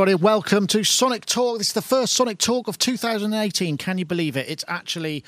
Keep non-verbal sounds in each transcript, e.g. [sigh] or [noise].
everybody. Welcome to Sonic Talk. This is the first Sonic Talk of 2018. Can you believe it? It's actually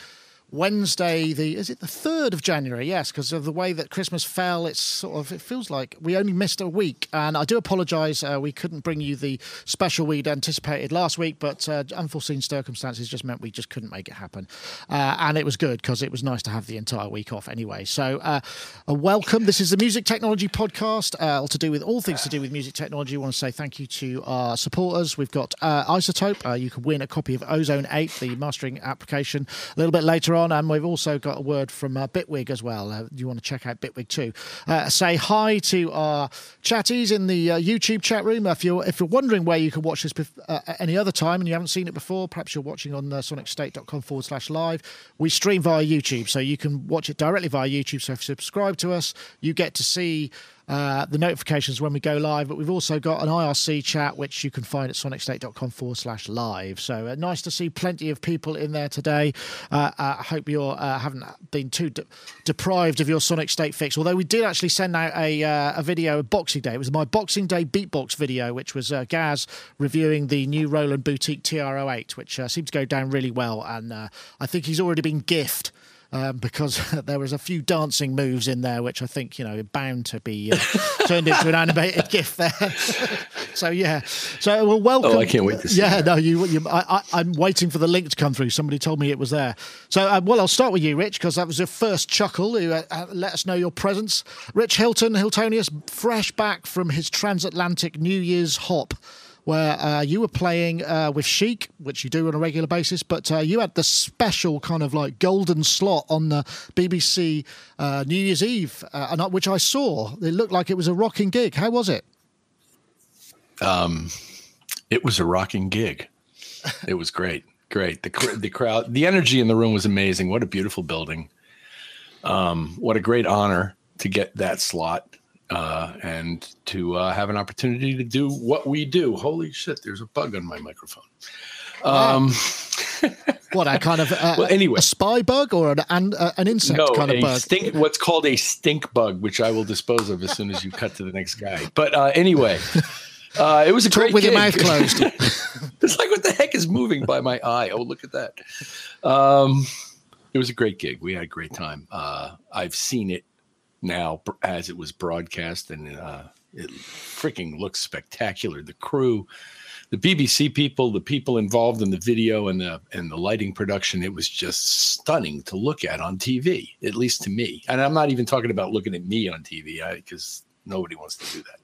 Wednesday, the is it the third of January? Yes, because of the way that Christmas fell, it's sort of it feels like we only missed a week. And I do apologise, uh, we couldn't bring you the special we'd anticipated last week, but uh, unforeseen circumstances just meant we just couldn't make it happen. Uh, and it was good because it was nice to have the entire week off anyway. So, uh, welcome. This is the Music Technology Podcast, uh, to do with all things to do with music technology. I want to say thank you to our supporters. We've got uh, iZotope. you can win a copy of Ozone 8, the mastering application, a little bit later on on, and we've also got a word from uh, Bitwig as well. Uh, you want to check out Bitwig too? Uh, say hi to our chatties in the uh, YouTube chat room. If you're if you're wondering where you can watch this bef- uh, any other time and you haven't seen it before, perhaps you're watching on uh, sonicstate.com forward slash live. We stream via YouTube, so you can watch it directly via YouTube. So if you subscribe to us, you get to see uh, the notifications when we go live. But we've also got an IRC chat, which you can find at sonicstate.com forward slash live. So uh, nice to see plenty of people in there today. Uh, uh I hope you uh, haven't been too de- deprived of your Sonic State fix. Although we did actually send out a, a video of Boxing Day. It was my Boxing Day beatbox video, which was Gaz reviewing the new Roland Boutique TR-08, which seemed to go down really well. And I think he's already been gifted um, because [laughs] there was a few dancing moves in there, which I think you know bound to be uh, turned into an animated GIF there. [laughs] so yeah, so well, welcome. Oh, I can't wait to see. Yeah, that. no, you. you I, am waiting for the link to come through. Somebody told me it was there. So uh, well, I'll start with you, Rich, because that was your first chuckle. Who uh, uh, let us know your presence. Rich Hilton, Hiltonius, fresh back from his transatlantic New Year's hop where uh, you were playing uh, with Chic, which you do on a regular basis, but uh, you had the special kind of like golden slot on the BBC uh, New Year's Eve, uh, which I saw. It looked like it was a rocking gig. How was it? Um, it was a rocking gig. It was great, great. The the crowd, the energy in the room was amazing. What a beautiful building. Um, what a great honor to get that slot uh, and to uh, have an opportunity to do what we do. Holy shit! There's a bug on my microphone. Um, [laughs] what a kind of uh, well, anyway, a spy bug or an an, uh, an insect no, kind of bug? Stink, what's called a stink bug, which I will dispose of as soon as you cut to the next guy. But uh, anyway. Uh, it was a Talk great with gig. your mouth closed. [laughs] it's like what the heck is moving by my eye? Oh, look at that. Um, it was a great gig. We had a great time. Uh, I've seen it now as it was broadcast, and uh, it freaking looks spectacular. The crew, the BBC people, the people involved in the video and the and the lighting production, it was just stunning to look at on TV, at least to me. And I'm not even talking about looking at me on TV because nobody wants to do that.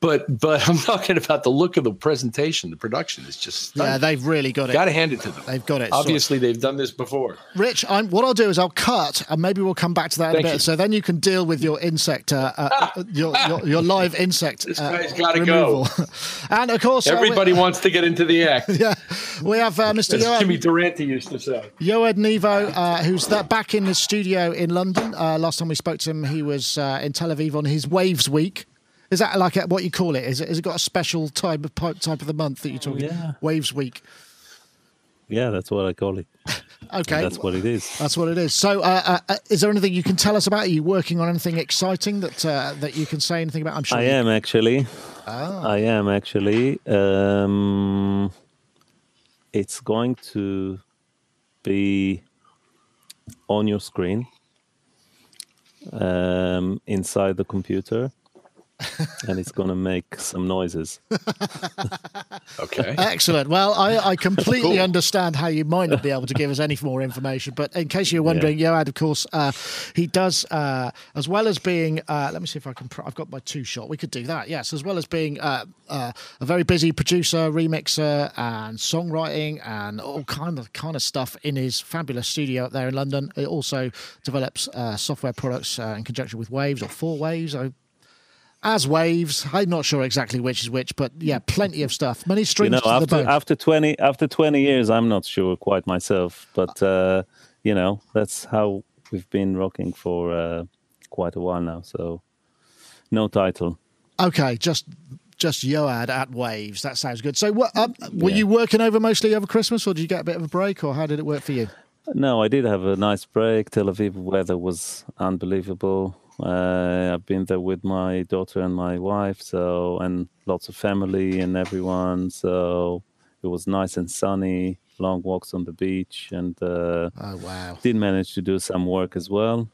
But but [laughs] I'm talking about the look of the presentation. The production is just stunning. yeah. They've really got it. Got to hand it to them. They've got it. Obviously, so, they've done this before. Rich, I'm, what I'll do is I'll cut, and maybe we'll come back to that Thank in a bit. You. So then you can deal with your insect, uh, uh, your, your, your live insect. This guy's uh, got to go. [laughs] and of course, uh, everybody wants to get into the act. [laughs] yeah, we have uh, Mr. As Jimmy Durante used to say. Yoad Nevo, uh, who's that back in the studio in London. last time we spoke to him, he was in Tel Aviv on his Waves Week. Is that like a, what you call it? Is it, has it got a special type of type of the month that you're talking? Yeah. Waves Week. Yeah, that's what I call it. [laughs] okay, that's what it is. That's what it is. So, uh, uh, uh, is there anything you can tell us about? Are you working on anything exciting that uh, that you can say anything about? I'm sure I am actually. Oh. I am actually. Um, it's going to be on your screen um, inside the computer [laughs] and it's going to make some noises. [laughs] okay. Excellent. Well, I, I completely cool. understand how you might not be able to give us any more information, but in case you're wondering, yeah. Yoad, of course, uh, he does, uh, as well as being, uh, let me see if I can, pr- I've got my two shot. We could do that, yes, as well as being uh, uh, a very busy producer, remixer, and songwriting, and all kind of kind of stuff in his fabulous studio up there in London. He also develops uh, software products in conjunction with Waves or Four Waves. I as waves. I'm not sure exactly which is which, but yeah, plenty of stuff. Many strings. You know, after after twenty after twenty years, I'm not sure quite myself, but uh, you know that's how we've been rocking for uh, quite a while now. So no title. Okay, just just Yoad at Waves. That sounds good. So, what, uh, were yeah. you working over mostly over Christmas, or did you get a bit of a break, or how did it work for you? No, I did have a nice break. Tel Aviv weather was unbelievable. Uh, I've been there with my daughter and my wife, so and lots of family and everyone. So it was nice and sunny. Long walks on the beach, and uh, Oh wow. did manage to do some work as well.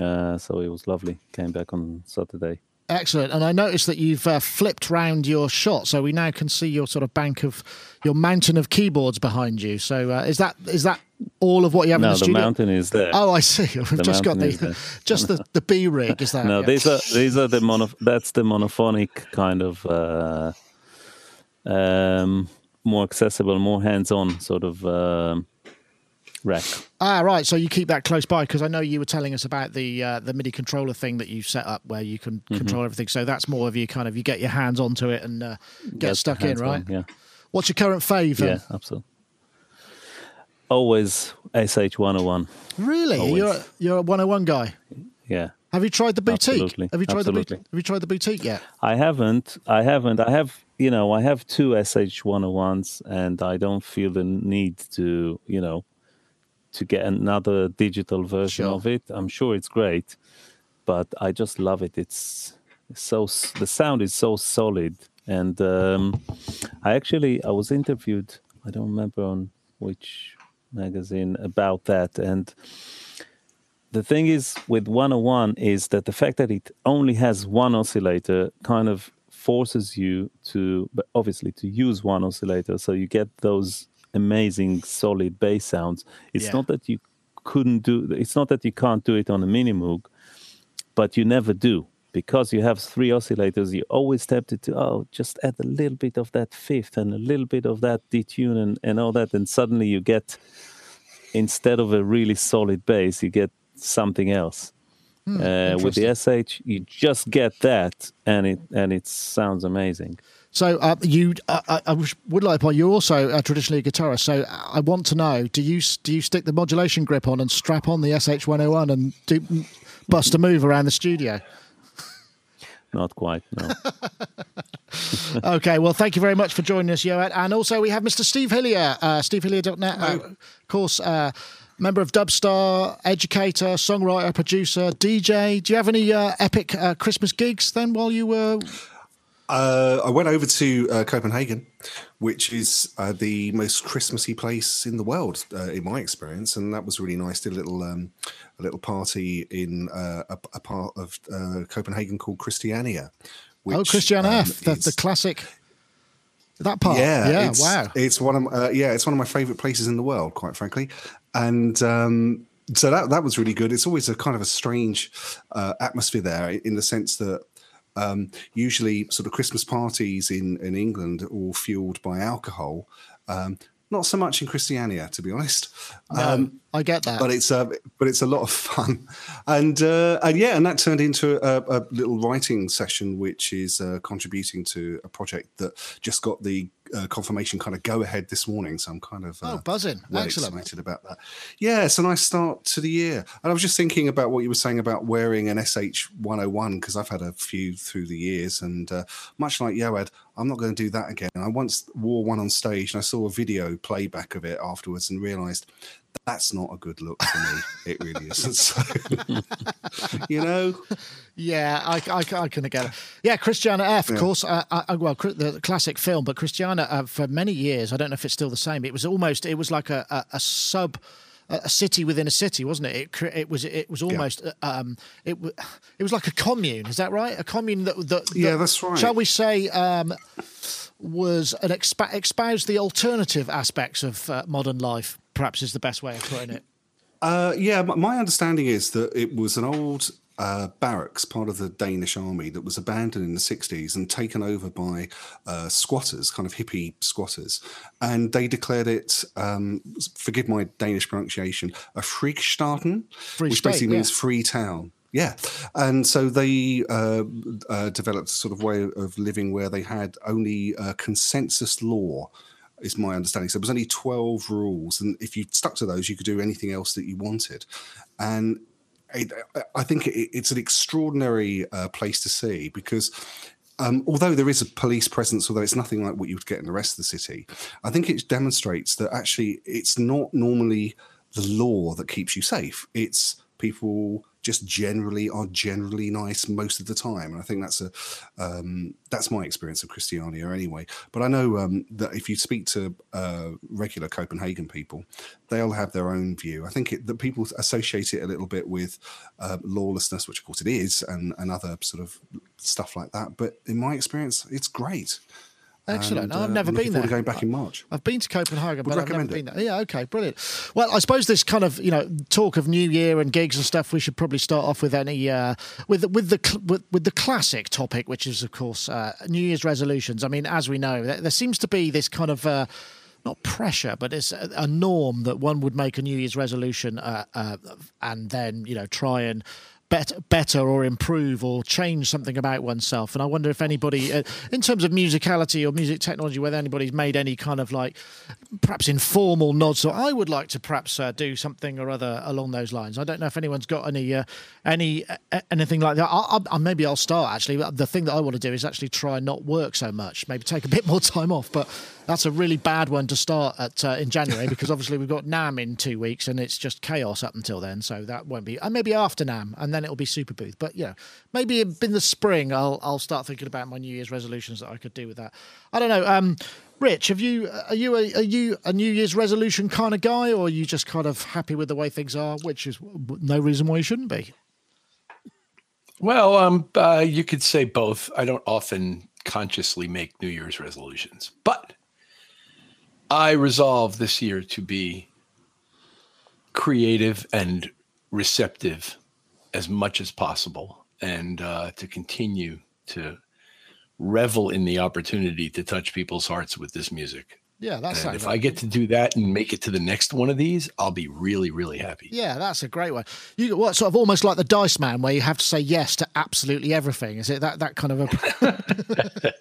Uh, so it was lovely. Came back on Saturday. Excellent. And I noticed that you've uh, flipped round your shot, so we now can see your sort of bank of your mountain of keyboards behind you. So uh, is that is that all of what you have in No, the the studio? mountain is there. Oh, I see. [laughs] We've just got the [laughs] just the, the B rig. Is that? no, yeah. these are these are the mono. That's the monophonic kind of uh, um, more accessible, more hands-on sort of um, rack. Ah, right. So you keep that close by because I know you were telling us about the uh, the MIDI controller thing that you set up where you can Mm-hmm. control everything. So that's more of you kind of you get your hands onto it and uh, get That's stuck in, right? Yeah, What's your current then? yeah, absolutely. Always SH one hundred one. Really? Always. You're a, you're a 101 guy. Yeah. Have you tried the boutique? Absolutely, Have you tried the absolutely. boutique? Have you tried the boutique yet? I haven't. I haven't. I have, you know, I have two SH 101s and I don't feel the need to, you know, to get another digital version Sure. of it. I'm sure it's great, but I just love it. It's so, the sound is so solid. And um, I actually, I was interviewed, I don't remember on which magazine about that. And the thing is with 101 is that the fact that it only has one oscillator kind of forces you to but obviously to use one oscillator so you get those amazing solid bass sounds it's Yeah. not that you couldn't do it's not that you can't do it on a mini moog but you never do because you have three oscillators you're always tempted to oh just add a little bit of that fifth and a little bit of that detune and, and all that and suddenly you get instead of a really solid bass, you get something else. uh, with the SH, you just get that, and it and it sounds amazing. So uh, you, uh, I, would like to point. You're also uh, traditionally a guitarist. So I want to know: do you do you stick the modulation grip on and strap on the SH101 and do bust a move around the studio? Not quite, no. [laughs] okay, well, thank you very much for joining us, Yoad. And also, we have Mr. Steve Hillier, uh, stevehillier.net, uh, of course, uh, member of Dubstar, educator, songwriter, producer, DJ. Do you have any uh, epic uh, Christmas gigs then while you were. Uh, I went over to uh, Copenhagen, which is uh, the most Christmassy place in the world, uh, in my experience, and that was really nice. Did a little um, a little party in uh, a, a part of uh, Copenhagen called Christiania. Which, oh, Christian um, F., the, is- the classic. That part. yeah, Yeah, it's, wow. It's one of uh, yeah, it's one of my favorite places in the world, quite frankly, and um, so that that was really good. It's always a kind of a strange uh, atmosphere there, in the sense that um, usually sort of Christmas parties in in England are all fueled by alcohol. Um, not so much in Christiania, to be honest. Um, I get that. but it's uh, but it's a lot of fun, [laughs] and uh, and yeah, and that turned into a, a little writing session, which is uh, contributing to a project that just got the uh, confirmation kind of go ahead this morning. So I'm kind of uh, Oh, buzzing. well Excellent. excited about that. Yeah, it's a nice start to the year, and I was just thinking about what you were saying about wearing an SH 101 because I've had a few through the years, and uh, much like Yoad, I'm not going to do that again. I once wore one on stage, and I saw a video playback of it afterwards, and realised that's not a good look for me. it really isn't. [laughs] So, you know, Yeah, I, I, I can get it. Yeah, Christiane F, of Yeah. course. Uh, uh, well, the classic film, but Christiania uh, for many years. I don't know if it's still the same. It was almost. It was like a, a, a sub. A city within a city, wasn't it? It, it was. It was almost. uh, Um, it. w- It was like a commune. Is that right? A commune that. that, that Yeah, that's right. Shall we say? Um, was an espoused the alternative aspects of uh, modern life. Perhaps is the best way of putting it. [laughs] Uh, yeah, my understanding is that it was an old uh, barracks, part of the Danish army, that was abandoned in the 60s and taken over by uh, squatters, kind of hippie squatters. And they declared it, um, forgive my Danish pronunciation, a Fristaden, which state, basically yeah. means free town. Yeah, and so they uh, uh, developed a sort of way of living where they had only uh, consensus law, is my understanding. So there was only twelve rules, and if you stuck to those, you could do anything else that you wanted. And it, I think it, it's an extraordinary uh, place to see because. Um, although there is a police presence, although it's nothing like what you would get in the rest of the city, I think it demonstrates that actually it's not normally the law that keeps you safe. It's people just generally are generally nice most of the time, and I think that's a um, that's my experience of Christiania anyway. But I know um, that if you speak to uh, regular Copenhagen people, they'll have their own view. I think it, that people associate it a little bit with uh, lawlessness, which of course it is, and, and other sort of stuff like that. But in my experience, it's great. Excellent. And, I've uh, never been there. Going back in March. I've been to Copenhagen, but I've never recommend been there. Yeah, okay, brilliant. Well, I suppose this kind of you know talk of New Year and gigs and stuff. We should probably start off with any uh, with with the cl- with, with the classic topic, which is of course uh, New Year's resolutions. I mean, as we know, there, there seems to be this kind of. Uh, not pressure, but it's a, a norm that one would make a New Year's resolution uh, uh, and then you know try and better, better or improve or change something about oneself. And I wonder if anybody, uh, in terms of musicality or music technology, whether anybody's made any kind of like perhaps informal nods. So I would like to perhaps uh, do something or other along those lines. I don't know if anyone's got any uh, any uh, anything like that. I, I, maybe I'll start actually. The thing that I want to do is actually try and not work so much. Maybe take a bit more time off, but. That's a really bad one to start at uh, in January because obviously we've got NAMM in two weeks and it's just chaos up until then. So that won't be. And maybe after NAMM and then it'll be Superbooth. But you know, maybe in the spring I'll I'll start thinking about my New Year's resolutions that I could do with that. I don't know. Um, Rich, have you are you a, are you a New Year's resolution kind of guy, or are you just kind of happy with the way things are, which is no reason why you shouldn't be? Well, um, uh, you could say both. I don't often consciously make New Year's resolutions, but I resolve this year to be creative and receptive as much as possible and uh, to continue to revel in the opportunity to touch people's hearts with this music. Yeah, that's and if I get to do that and make it to the next one of these, I'll be really, really happy. Yeah, that's a great one. You what sort of almost like the Dice Man, where you have to say yes to absolutely everything. Is it that that kind of a?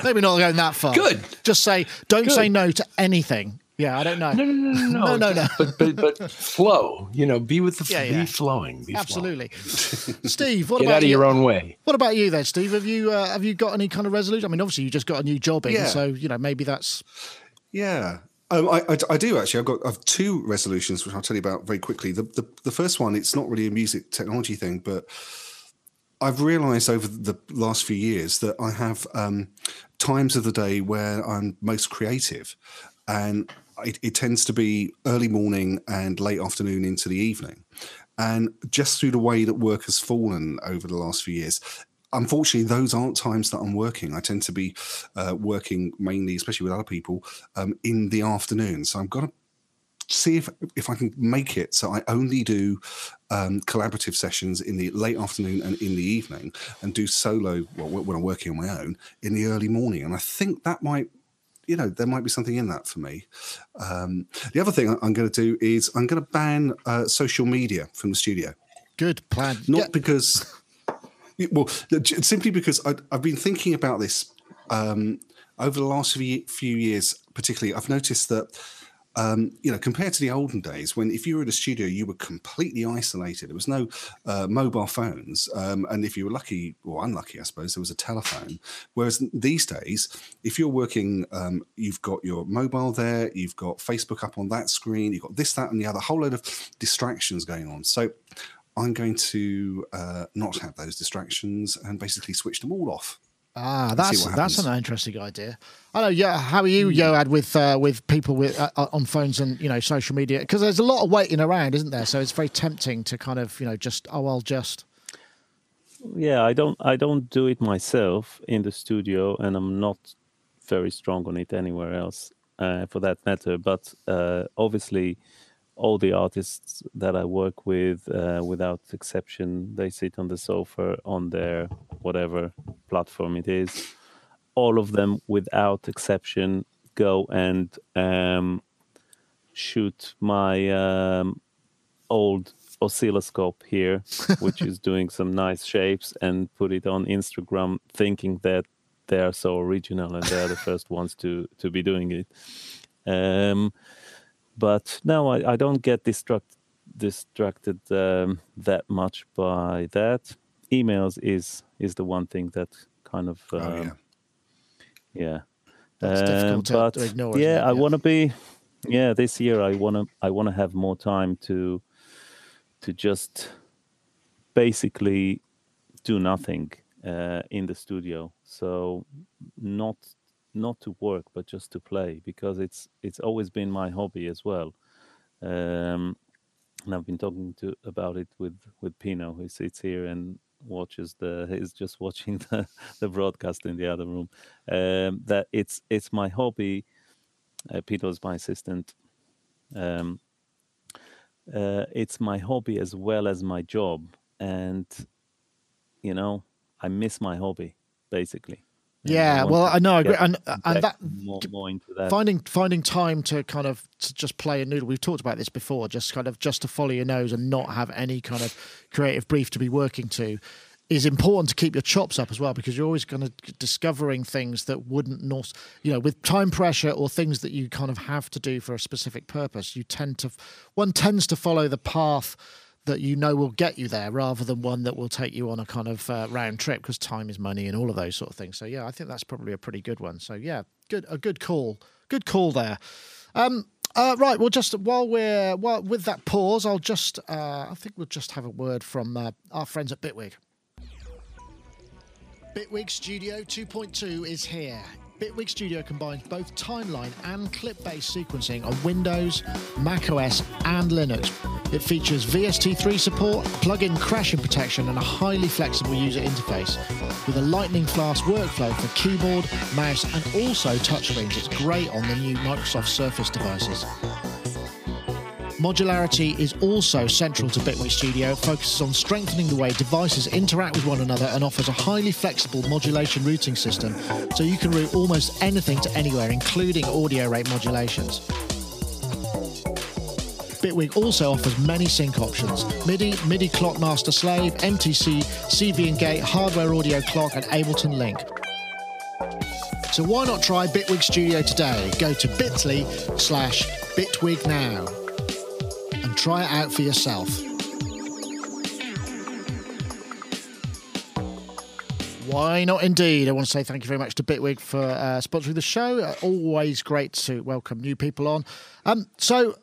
[laughs] [laughs] Maybe not going that far. Good. Just say don't Good. say no to anything. Yeah, I don't know. No, no, no, no, No, [laughs] no, no. But but but flow. You know, be with the Yeah, be yeah. flowing. Be flowing. Absolutely, [laughs] Steve. What Get about out of you? your own way. What about you then, Steve? Have you uh, have you got any kind of resolution? I mean, obviously you just got a new job in, Yeah. so you know maybe that's Yeah. Um, I, I, I do actually. I've got I've two resolutions, which I'll tell you about very quickly. The, the the first one, it's not really a music technology thing, but I've realised over the last few years that I have um, times of the day where I'm most creative, and it, it tends to be early morning and late afternoon into the evening. And just through the way that work has fallen over the last few years, unfortunately, those aren't times that I'm working. I tend to be uh, working mainly, especially with other people, um, in the afternoon. So I've got to see if if I can make it so I only do um, collaborative sessions in the late afternoon and in the evening, and do solo well, when I'm working on my own in the early morning. And I think that might. You know, there might be something in that for me. Um, the other thing I'm going to do is I'm going to ban uh, social media from the studio good plan. not Yeah. because well simply because I, i've been thinking about this um, over the last few years particularly i've noticed that um, you know compared to the olden days when if you were in a studio you were completely isolated. There was no uh, mobile phones. Um, and if you were lucky or unlucky i suppose there was a telephone. Whereas these days if you're working um, you've got your mobile there you've got facebook up on that screen you've got this that and the other whole load of distractions going on. So I'm going to uh, not have those distractions and basically switch them all off. Ah, that's that's an interesting idea. I know. Yeah, how are you, Yoad, with uh, with people with uh, uh, on phones and you know social media? Because there's a lot of waiting around, isn't there? So it's very tempting to kind of you know just oh I'll just yeah i don't i don't do it myself in the studio and i'm not very strong on it anywhere else uh, for that matter but uh, obviously all the artists that i work with uh, without exception they sit on the sofa on their whatever platform it is all of them without exception go and um, shoot my um, old oscilloscope here, [laughs] which is doing some nice shapes, and put it on Instagram, thinking that they are so original and they are the first ones to to be doing it. Um, but no, I, I don't get distract, distracted um, that much by that. Emails is is the one thing that kind of Oh, um, yeah. yeah. That's Uh, difficult to- but to ignore, isn't yeah. I want to be. Yeah, this year I want to. I want to have more time to to just basically do nothing uh, in the studio. So not not to work, but just to play because it's it's always been my hobby as well. Um, and I've been talking to about it with with Pino, who sits here and watches the [laughs] is just watching the, the broadcast in the other room. Um, that it's it's my hobby. Uh, is my assistant. Um, uh, it's my hobby as well as my job, and you know I miss my hobby basically. Yeah, well, I know, I agree, and uh, and that, more, more into that finding finding time to kind of to just play a noodle. We've talked about this before, just kind of just to follow your nose and not have any kind of creative brief to be working to is important to keep your chops up as well because you're always going to discovering things that wouldn't not you know with time pressure or things that you kind of have to do for a specific purpose you tend to one tends to follow the path that you know will get you there rather than one that will take you on a kind of uh, round trip because time is money and all of those sort of things. So yeah, I think that's probably a pretty good one. So yeah, good a good call, good call there. Um, uh, right, well, just while we're well, with that pause, I'll just uh, I think we'll just have a word from uh, our friends at Bitwig. Bitwig Studio 2.2 is here. Bitwig Studio combines both timeline and clip-based sequencing on Windows, macOS, and Linux. It features VST3 support, plug-in crashing protection, and a highly flexible user interface. With a lightning-fast workflow for keyboard, mouse, and also touchscreens, it's great on the new Microsoft Surface devices. Modularity is also central to Bitwig Studio. It focuses on strengthening the way devices interact with one another and offers a highly flexible modulation routing system so you can route almost anything to anywhere, including audio rate modulations. Bitwig also offers many sync options MIDI, MIDI clock master slave, MTC, CV and gate, hardware audio clock, and Ableton Link. So why not try Bitwig Studio today? Go to bit.ly slash bitwig now and try it out for yourself. Why not indeed? I want to say thank you very much to Bitwig for uh, sponsoring the show. Always great to welcome new people on. Um, so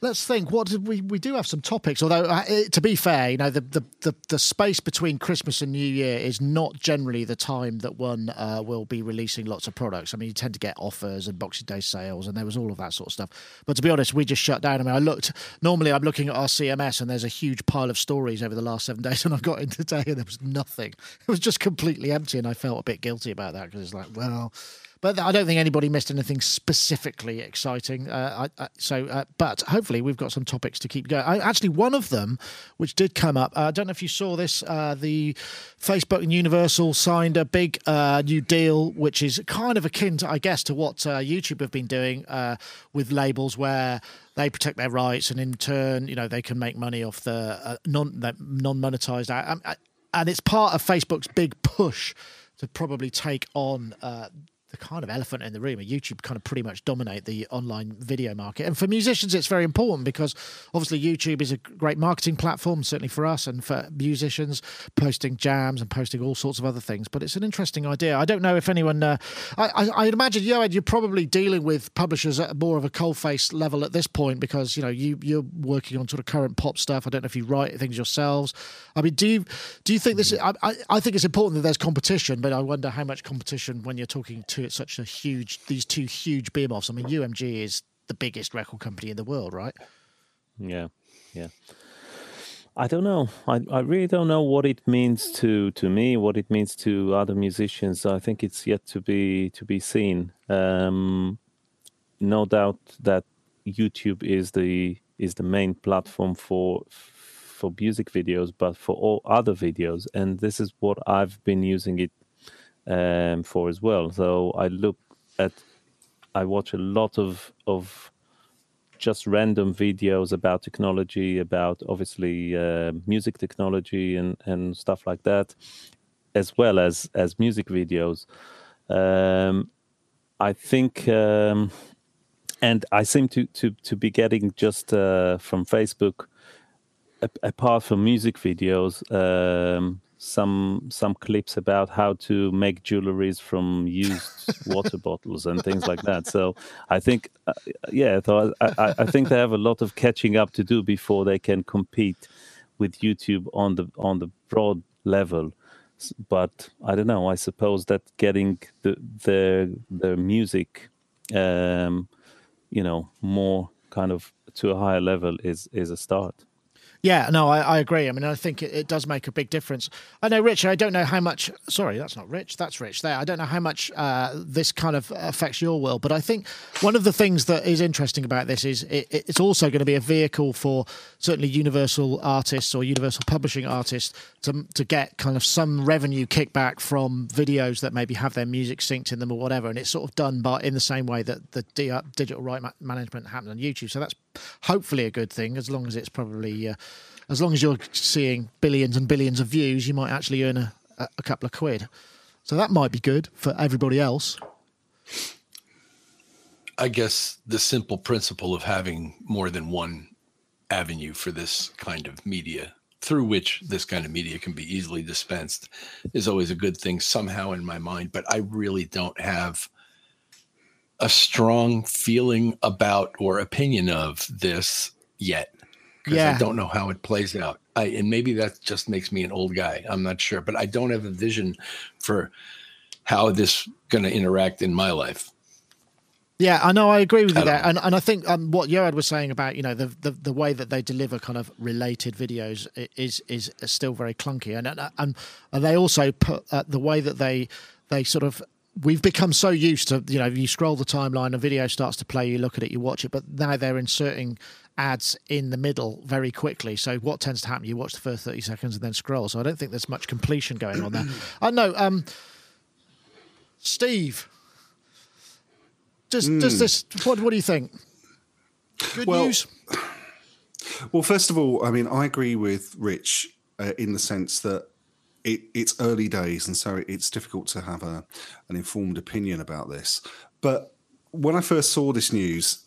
let's think. What did we? We do have some topics. Although, uh, to be fair, you know, the, the, the the space between Christmas and New Year is not generally the time that one uh, will be releasing lots of products. I mean, you tend to get offers and Boxing Day sales, and there was all of that sort of stuff. But to be honest, we just shut down. I mean, I looked. Normally, I'm looking at our CMS, and there's a huge pile of stories over the last seven [laughs] days, and I got in today, and there was nothing. It was just completely empty, and I felt a bit guilty about that because it's like, well but I don't think anybody missed anything specifically exciting. Uh, I, I, so, uh, but hopefully we've got some topics to keep going. I, actually, one of them, which did come up, uh, I don't know if you saw this. Uh, the Facebook and Universal signed a big uh, new deal, which is kind of akin, to, I guess, to what uh, YouTube have been doing with labels, where they protect their rights, and in turn, you know, they can make money off the non non monetized. And it's part of Facebook's big push to probably take on uh, the kind of elephant in the room. YouTube kind of pretty much dominate the online video market. And for musicians, it's very important because obviously YouTube is a great marketing platform, certainly for us and for musicians, posting jams and posting all sorts of other things. But it's an interesting idea. I don't know if anyone, uh, I, I, would imagine, yeah, you're probably dealing with publishers at more of a coalface level at this point because, you know, you, you're working on sort of current pop stuff. I don't know if you write things yourselves. I mean, do you, do you think this, I, I, I think it's important that there's competition, but I wonder how much competition when you're talking to it's such a huge these two huge behemoths. I mean, UMG is the biggest record company in the world, right? Yeah, yeah. I don't know. I, I really don't know what it means to, to me, what it means to other musicians. I think it's yet to be to be seen. Um, no doubt that YouTube is the is the main platform for for music videos, but for all other videos, and this is what I've been using it um, for as well. So I look at, I watch a lot of of just random videos about technology, about obviously uh, music technology and and stuff like that, as well as as music videos. Um, I think. Um, and I seem to, to, to be getting just uh, from Facebook, apart from music videos, um, some some clips about how to make jewelries from used [laughs] water bottles and things like that. So I think, uh, yeah, so I, I, I, think they have a lot of catching up to do before they can compete with YouTube on the on the broad level. But I don't know. I suppose that getting the the the music, um, you know, more kind of to a higher level is is a start. Yeah, no, I, I, agree. I mean, I think it, it, does make a big difference. I know, Rich, I don't know how much. Sorry, that's not Rich. That's Rich there. I don't know how much uh, this kind of affects your world, but I think one of the things that is interesting about this is it, it's also going to be a vehicle for certainly Universal artists or Universal publishing artists to, to get kind of some revenue kickback from videos that maybe have their music synced in them or whatever. And it's sort of done by in the same way that the digital right management happens on YouTube. So that's hopefully a good thing as long as it's probably. Uh, as long as you're seeing billions and billions of views, you might actually earn a, a couple of quid. So that might be good for everybody else. I guess the simple principle of having more than one avenue for this kind of media through which this kind of media can be easily dispensed is always a good thing somehow in my mind but i really don't have a strong feeling about or opinion of this yet because yeah. I don't know how it plays out. I, and maybe that just makes me an old guy. I'm not sure, but I don't have a vision for how this going to interact in my life. Yeah, I know. I agree with you there, and and I think um, what Yoad was saying about you know the, the, the way that they deliver kind of related videos is is still very clunky, and and, and they also put uh, the way that they they sort of we've become so used to you know you scroll the timeline a video starts to play you look at it you watch it but now they're inserting ads in the middle very quickly. So what tends to happen you watch the first 30 seconds and then scroll. So i don't think there's much completion going on there. [clears throat] I know um steve does mm. does this what what do you think? Good well, news? [sighs] well first of all i mean i agree with rich uh, in the sense that it, it's early days, and so it's difficult to have a, an informed opinion about this. But when I first saw this news,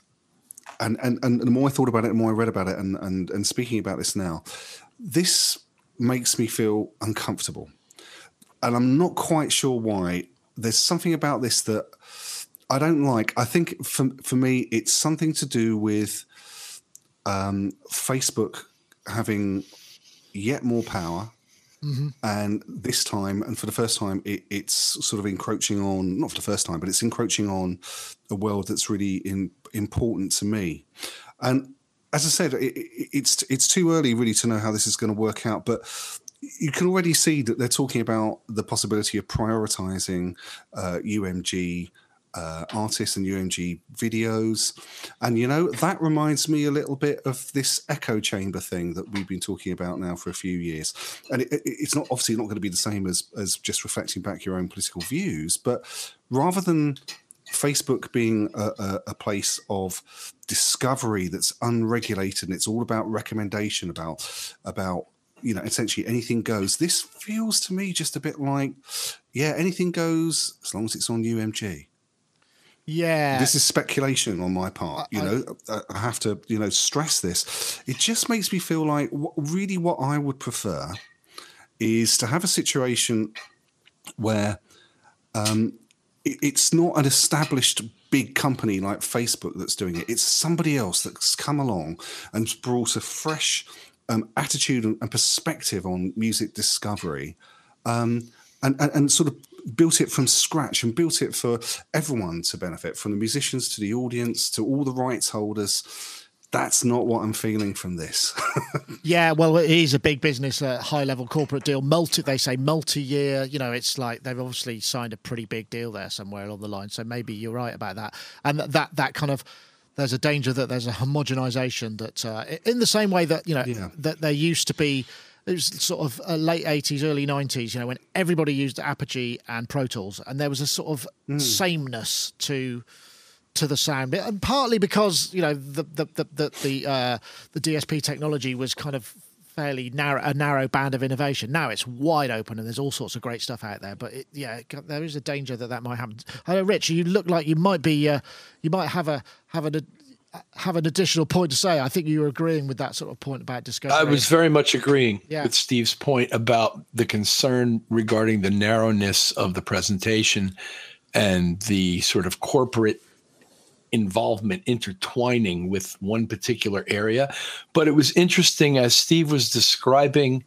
and, and, and the more I thought about it, the more I read about it, and, and, and speaking about this now, this makes me feel uncomfortable. And I'm not quite sure why. There's something about this that I don't like. I think for, for me, it's something to do with um, Facebook having yet more power Mm-hmm. And this time, and for the first time, it, it's sort of encroaching on, not for the first time, but it's encroaching on a world that's really in, important to me. And as I said, it, it's it's too early really to know how this is going to work out, but you can already see that they're talking about the possibility of prioritizing uh, UMG uh, artists and UMG videos. And, you know, that reminds me a little bit of this echo chamber thing that we've been talking about now for a few years. And it, it, it's not obviously not going to be the same as, as just reflecting back your own political views, but rather than Facebook being a, a, a, place of discovery that's unregulated and it's all about recommendation about about you know essentially anything goes. This feels to me just a bit like yeah, anything goes as long as it's on UMG. Yeah. This is speculation on my part. You know, I have to, you know, stress this. It just makes me feel like really what I would prefer is to have a situation where um, it, it's not an established big company like Facebook that's doing it. It's somebody else that's come along and brought a fresh um, attitude and, perspective on music discovery. Um, and, and, and, sort of built it from scratch and built it for everyone to benefit, from the musicians to the audience to all the rights holders. That's not what I'm feeling from this. [laughs] yeah, well, it is a big business, a high level corporate deal. Multi, they say multi year. You know, it's like they've obviously signed a pretty big deal there somewhere along the line. So maybe you're right about that. And that that kind of there's a danger that there's a homogenization that uh, in the same way that you know yeah. that there used to be it was sort of uh, late 80s early 90s you know when everybody used apogee and pro tools and there was a sort of mm. sameness to to the sound. And partly because you know the the the the, the, uh, the dsp technology was kind of fairly narrow a narrow band of innovation. Now it's wide open and there's all sorts of great stuff out there but it, yeah there is a danger that that might happen. I know rich you look like you might be uh, you might have a have a have an additional point to say. I think you were agreeing with that sort of point about discovery. I was very much agreeing yeah. with Steve's point about the concern regarding the narrowness of the presentation and the sort of corporate involvement intertwining with one particular area. But it was interesting as Steve was describing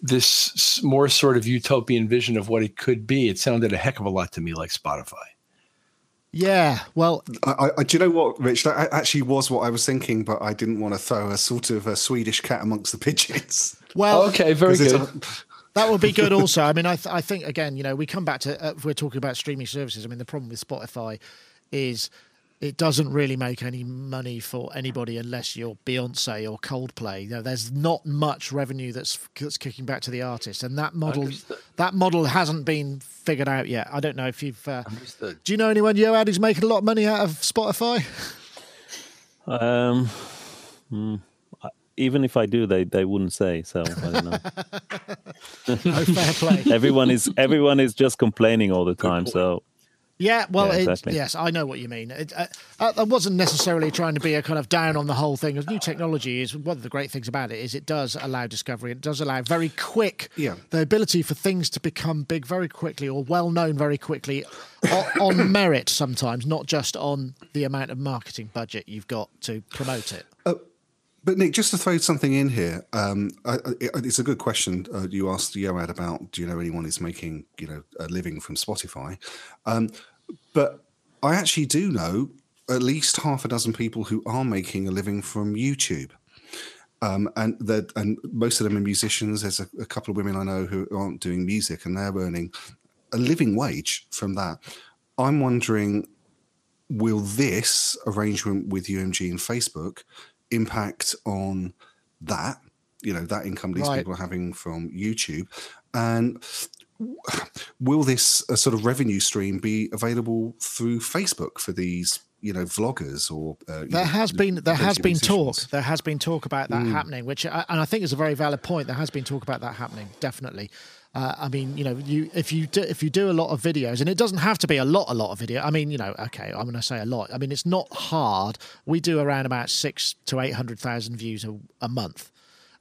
this more sort of utopian vision of what it could be. It sounded a heck of a lot to me like Spotify. Yeah, well, I, I, do you know what, Rich? That actually was what I was thinking, but I didn't want to throw a sort of a Swedish cat amongst the pigeons. [laughs] Well, okay, very good. That would be [laughs] good. Also, I mean, I, th- I think again, you know, we come back to uh, we're talking about streaming services. I mean, the problem with Spotify is it doesn't really make any money for anybody unless you're Beyonce or Coldplay. You know, there's not much revenue that's that's kicking back to the artist, and that model Understood. that model hasn't been figured out yet. I don't know if you've. Uh, Do you know anyone, Yoad, who's making a lot of money out of Spotify? [laughs] Um. Hmm even if I do, they they wouldn't say. So I don't know. [laughs] no fair play. [laughs] everyone is everyone is just complaining all the time. So yeah, well, yeah, exactly. it, yes, I know what you mean. It, uh, I wasn't necessarily trying to be a kind of down on the whole thing. New technology is one of the great things about it is it does allow discovery. It does allow very quick yeah. the ability for things to become big very quickly or well known very quickly on, on [laughs] merit sometimes, not just on the amount of marketing budget you've got to promote it. Uh, but Nick, just to throw something in here, um, I, it's a good question uh, you asked Yoad about. Do you know anyone who's making you know a living from Spotify? Um, but I actually do know at least half a dozen people who are making a living from YouTube. Um, and and most of them are musicians. There's a, a, couple of women I know who aren't doing music, and they're earning a living wage from that. I'm wondering, will this arrangement with UMG and Facebook impact on that? You know, that income these right. people are having from YouTube, and will this uh, sort of revenue stream be available through Facebook for these you know vloggers or uh, there has know, been there has been talk. There has been talk about that mm. happening which and I think is a very valid point. There has been talk about that happening definitely. Uh, I mean you know you if you do, if you do a lot of videos and it doesn't have to be a lot a lot of video I mean you know okay I'm going to say a lot. I mean it's not hard. We do around about six to eight hundred thousand views a, a month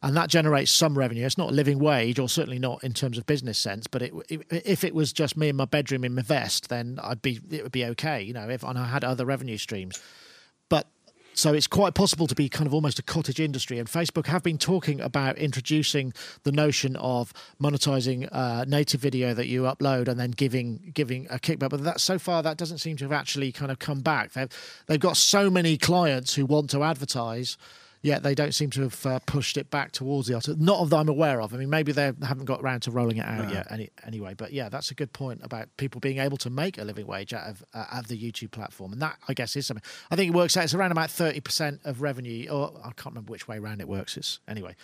and that generates some revenue. It's not a living wage, or certainly not in terms of business sense. But it, if it was just me in my bedroom in my vest, then I'd be it would be okay, you know. If and I had other revenue streams, but so it's quite possible to be kind of almost a cottage industry. And Facebook have been talking about introducing the notion of monetizing uh, native video that you upload and then giving giving a kickback. But that so far that doesn't seem to have actually kind of come back. They've they've got so many clients who want to advertise yet they don't seem to have uh, pushed it back towards the altar. Not that I'm aware of. I mean, maybe they haven't got around to rolling it out no. yet. Any, anyway, but yeah, that's a good point about people being able to make a living wage out of uh, out of the YouTube platform, and that I guess is something. I think it works out. It's around about thirty percent of revenue, or I can't remember which way around it works. It's anyway.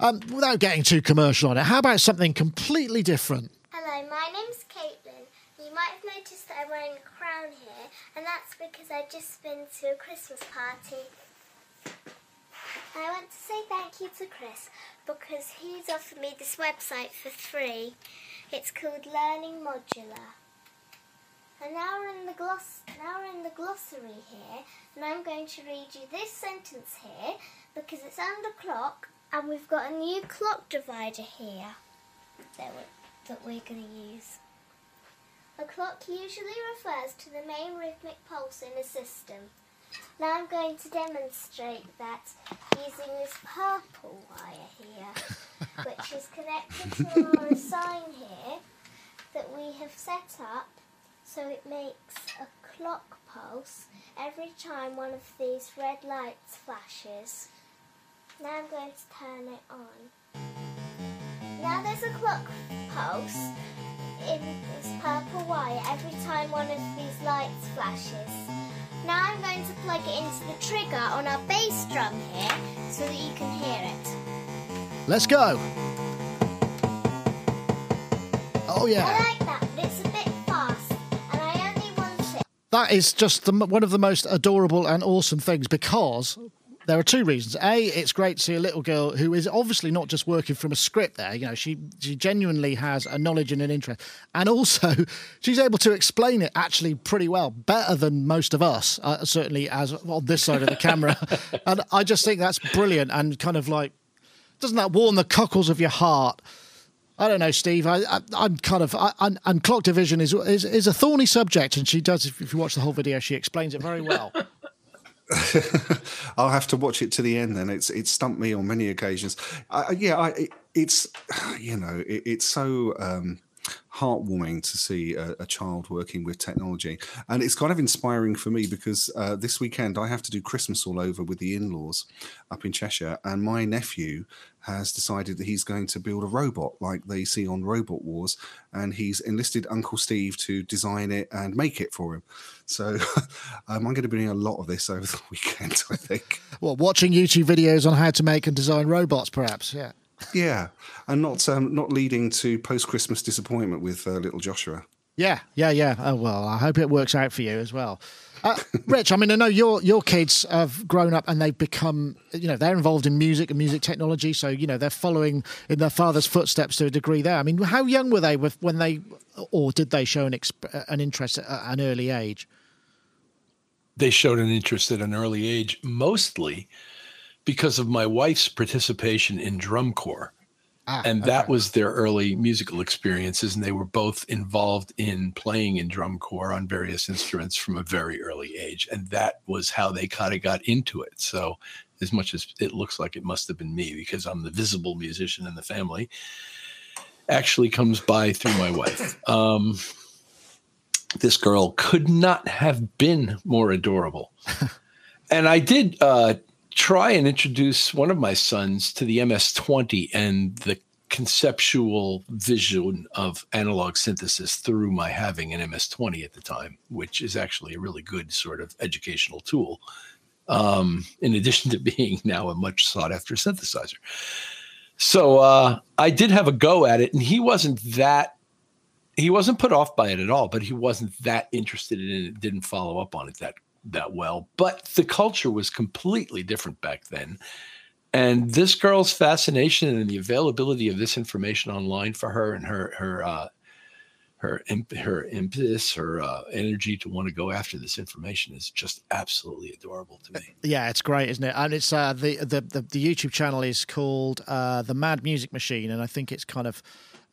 Um, without getting too commercial on it, how about something completely different? Hello, my name's Caitlin. You might have noticed that I'm wearing a crown here, and that's because I've just been to a Christmas party. Want to say thank you to Chris because he's offered me this website for free. It's called Learning Modular. And now we're in the gloss now we're in the glossary here and I'm going to read you this sentence here because it's under clock and we've got a new clock divider here that we're, that we're going to use. A clock usually refers to the main rhythmic pulse in a system. Now I'm going to demonstrate that using this purple wire here, [laughs] which is connected to our sign here that we have set up so it makes a clock pulse every time one of these red lights flashes. Now I'm going to turn it on. Now there's a clock pulse in this purple wire every time one of these lights flashes. Now I'm going to plug it into the trigger on our bass drum here so that you can hear it. Let's go. Oh yeah. I like that, but it's a bit fast, and I only want it. That is just the, one of the most adorable and awesome things because there are two reasons. A, it's great to see a little girl who is obviously not just working from a script there. You know, she she genuinely has a knowledge and an interest, and also [laughs] she's able to explain it actually pretty well, better than most of us, uh, certainly as on this side of the camera. [laughs] and I just think that's brilliant and kind of like, doesn't that warm the cockles of your heart? I don't know, Steve. I, I'm kind of, I, and, and clock division is, is is a thorny subject, and she does. If you watch the whole video, she explains it very well. [laughs] [laughs] I'll have to watch it to the end. Then it's it's stumped me on many occasions. I, yeah, I, it, it's [sighs] you know it, it's so um, heartwarming to see a, a, child working with technology, and it's kind of inspiring for me because uh, this weekend I have to do Christmas all over with the in-laws up in Cheshire, and my nephew has decided that he's going to build a robot like they see on Robot Wars, and he's enlisted Uncle Steve to design it and make it for him. So [laughs] um, I'm going to be doing a lot of this over the [laughs] weekend, I think. Well, watching YouTube videos on how to make and design robots, perhaps. Yeah. Yeah, and not um, not leading to post Christmas disappointment with uh, little Joshua. Yeah, yeah, yeah. Oh well, I hope it works out for you as well. Uh, Rich, I mean, I know your your kids have grown up and they've become, you know, they're involved in music and music technology, so you know they're following in their father's footsteps to a degree. There, I mean, how young were they when they, or did they show an exp- an interest at an early age? They showed an interest at an early age, mostly because of my wife's participation in drum corps. Ah, and that okay. was their early musical experiences. And they were both involved in playing in drum corps on various instruments from a very early age. And that was how they kind of got into it. So, as much as it looks like it must have been me because I'm the visible musician in the family, actually comes by through my wife. Um, this girl could not have been more adorable. [laughs] and I did uh, try and introduce one of my sons to the MS-20 and the conceptual vision of analog synthesis through my having an MS-20 at the time, which is actually a really good sort of educational tool. Um, in addition to [laughs] being now a much sought after synthesizer. So uh, I did have a go at it, and he wasn't that he wasn't put off by it at all, but he wasn't that interested in it, didn't follow up on it that that well. But the culture was completely different back then. And this girl's fascination and the availability of this information online for her and her her uh, her her impetus, her uh, energy to want to go after this information is just absolutely adorable to me. Yeah, it's great, isn't it? And it's uh, the, the the the YouTube channel is called uh, the Mad Music Machine, and I think it's kind of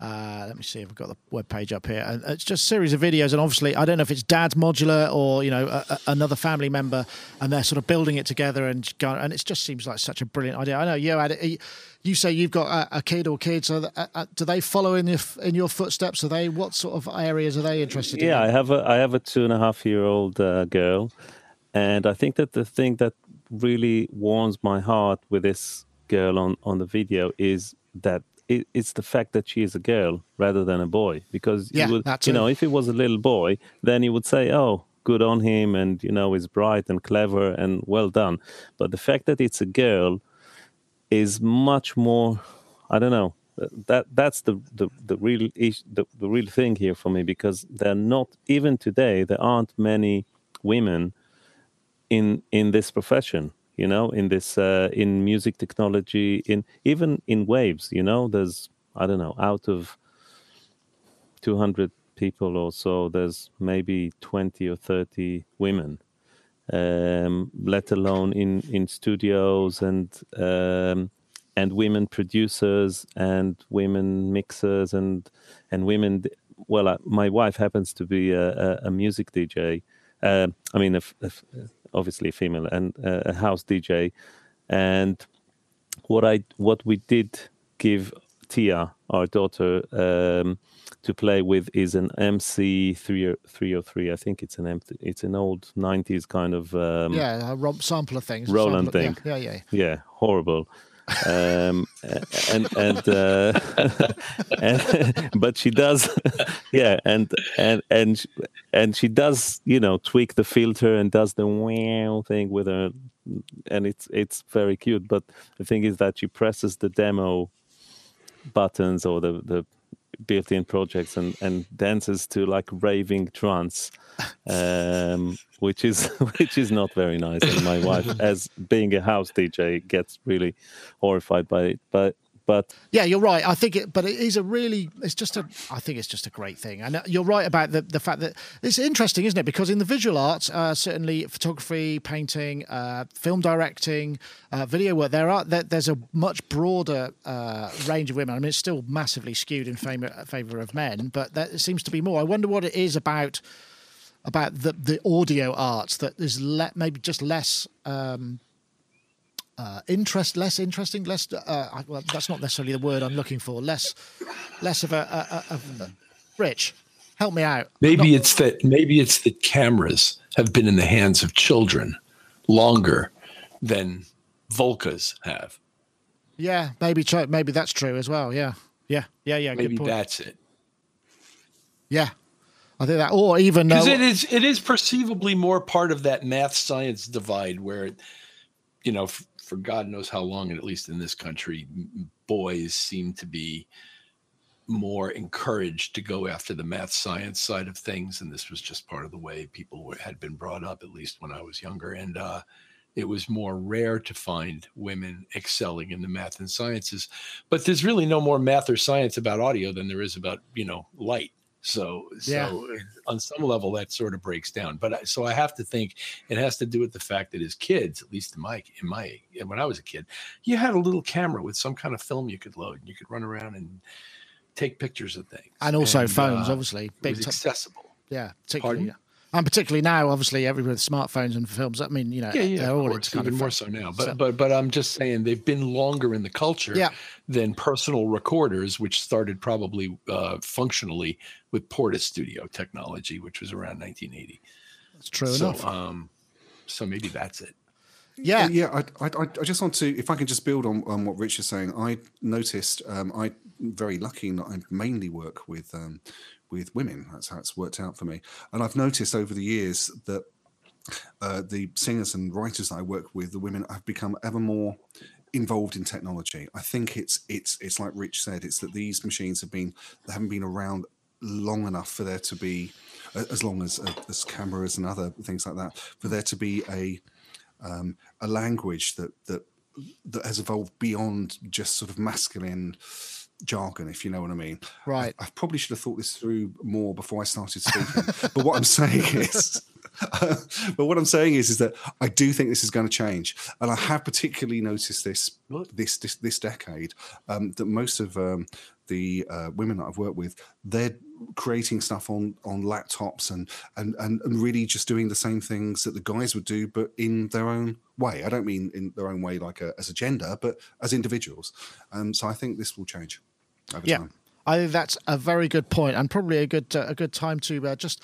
uh, let me see if I've got the web page up here. And it's just a series of videos, and obviously, I don't know if it's Dad's modular or you know a, a, another family member, and they're sort of building it together and going. And it just seems like such a brilliant idea. I know you had you say you've got a, a kid or kids. So do they follow in your in your footsteps? Are they what sort of areas are they interested yeah, in? Yeah, I have a I have a two and a half year old uh, girl, and I think that the thing that really warms my heart with this girl on on the video is that it, it's the fact that she is a girl rather than a boy. Because yeah, you, would, you know, if it was a little boy, then you would say, "Oh, good on him," and you know, he's bright and clever and well done. But the fact that it's a girl is much more. I don't know. Uh, that that's the the, the real the, the real thing here for me because there are not even today there aren't many women in in this profession you know in this uh, in music technology in even in waves you know there's i don't know out of 200 people or so there's maybe 20 or 30 women um, let alone in in studios and um, and women producers and women mixers and and women well uh, my wife happens to be a, a, a music dj uh, i mean if, a, obviously female and uh, a house DJ. And what I what we did give Tia, our daughter, um, to play with is an MC three three oh three. I think it's an empty, it's an old nineties kind of um, yeah, a romp sampler thing, Roland sampler, thing. Yeah, yeah, yeah. yeah horrible um, and and, uh, [laughs] and but she does, [laughs] yeah, and and and and she does, you know, tweak the filter and does the wow thing with her, and it's it's very cute. But the thing is that she presses the demo buttons or the the built-in projects and and dances to like raving trance um, which is [laughs] which is not very nice. And my wife [laughs] as being a house dj gets really horrified by it. But but Yeah, you're right. I think it, but it is a really, it's just a, I think it's just a great thing. And uh, you're right about the, the fact that it's interesting, isn't it? Because in the visual arts, uh, certainly photography, painting, uh, film directing, uh, video work, there are there, there's a much broader uh, range of women. I mean, it's still massively skewed in favor, favor of men, but there seems to be more. I wonder what it is about about the the audio arts that is le- maybe just less. Um, uh, interest less interesting less uh, well that's not necessarily the word i'm looking for. Less less of a, a, a, a rich. Help me out. Maybe it's that maybe it's that cameras have been in the hands of children longer than Volcas have. yeah maybe maybe that's true as well yeah. Yeah yeah yeah Maybe that's it. yeah i think that or even uh, Because it is it is perceivably more part of that math science divide where, you know, f- for God knows how long, and at least in this country, boys seem to be more encouraged to go after the math science side of things, and this was just part of the way people were, had been brought up, at least when I was younger, and uh, it was more rare to find women excelling in the math and sciences. But there's really no more math or science about audio than there is about you know light. So, Yeah. so on some level that sort of breaks down. But I, so I have to think it has to do with the fact that as kids, at least in my in my when I was a kid, you had a little camera with some kind of film you could load, and you could run around and take pictures of things. and also phones uh, obviously It big was t- accessible. yeah particularly Pardon? And particularly now obviously everybody with smartphones and films i mean you know Yeah, yeah, they're of all course, kind even of more so now. But so- but but I'm just saying they've been longer in the culture Yeah. than personal recorders, which started probably uh, functionally with Portastudio technology, which was around 1980. That's true so enough um, so maybe that's it. yeah Uh, yeah. I, I, I just want to, if I can just build on, on what Rich is saying. I noticed, um, I'm very lucky in that I mainly work with um, with women. That's how it's worked out for me. And I've noticed over the years that uh, the singers and writers that I work with, the women, have become ever more involved in technology. I think it's it's it's like Rich said. It's that these machines have been they haven't been around long enough for there to be as long as uh, as cameras and other things like that for there to be a um, a language that that that has evolved beyond just sort of masculine jargon, if you know what I mean. Right. I, I probably should have thought this through more before I started speaking. [laughs] but what I'm saying [laughs] is, [laughs] but what I'm saying is, is that I do think this is going to change, and I have particularly noticed this this this, this decade um, that most of um, the uh, women that I've worked with, they're creating stuff on on laptops and, and and and really just doing the same things that the guys would do, but in their own way. I don't mean in their own way like a, as a gender, but as individuals. Um, so I think this will change over Yeah, time. I think that's a very good point, and probably a good uh, a good time to uh, just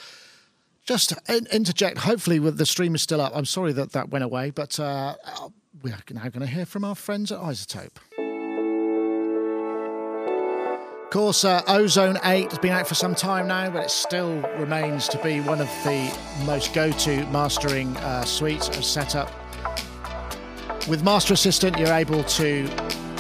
just in- interject. Hopefully, with the stream is still up. I'm sorry that that went away, but uh, we are now going to hear from our friends at iZotope. Of course, uh, Ozone 8 has been out for some time now, but it still remains to be one of the most go to mastering uh, suites or setup. With Master Assistant, you're able to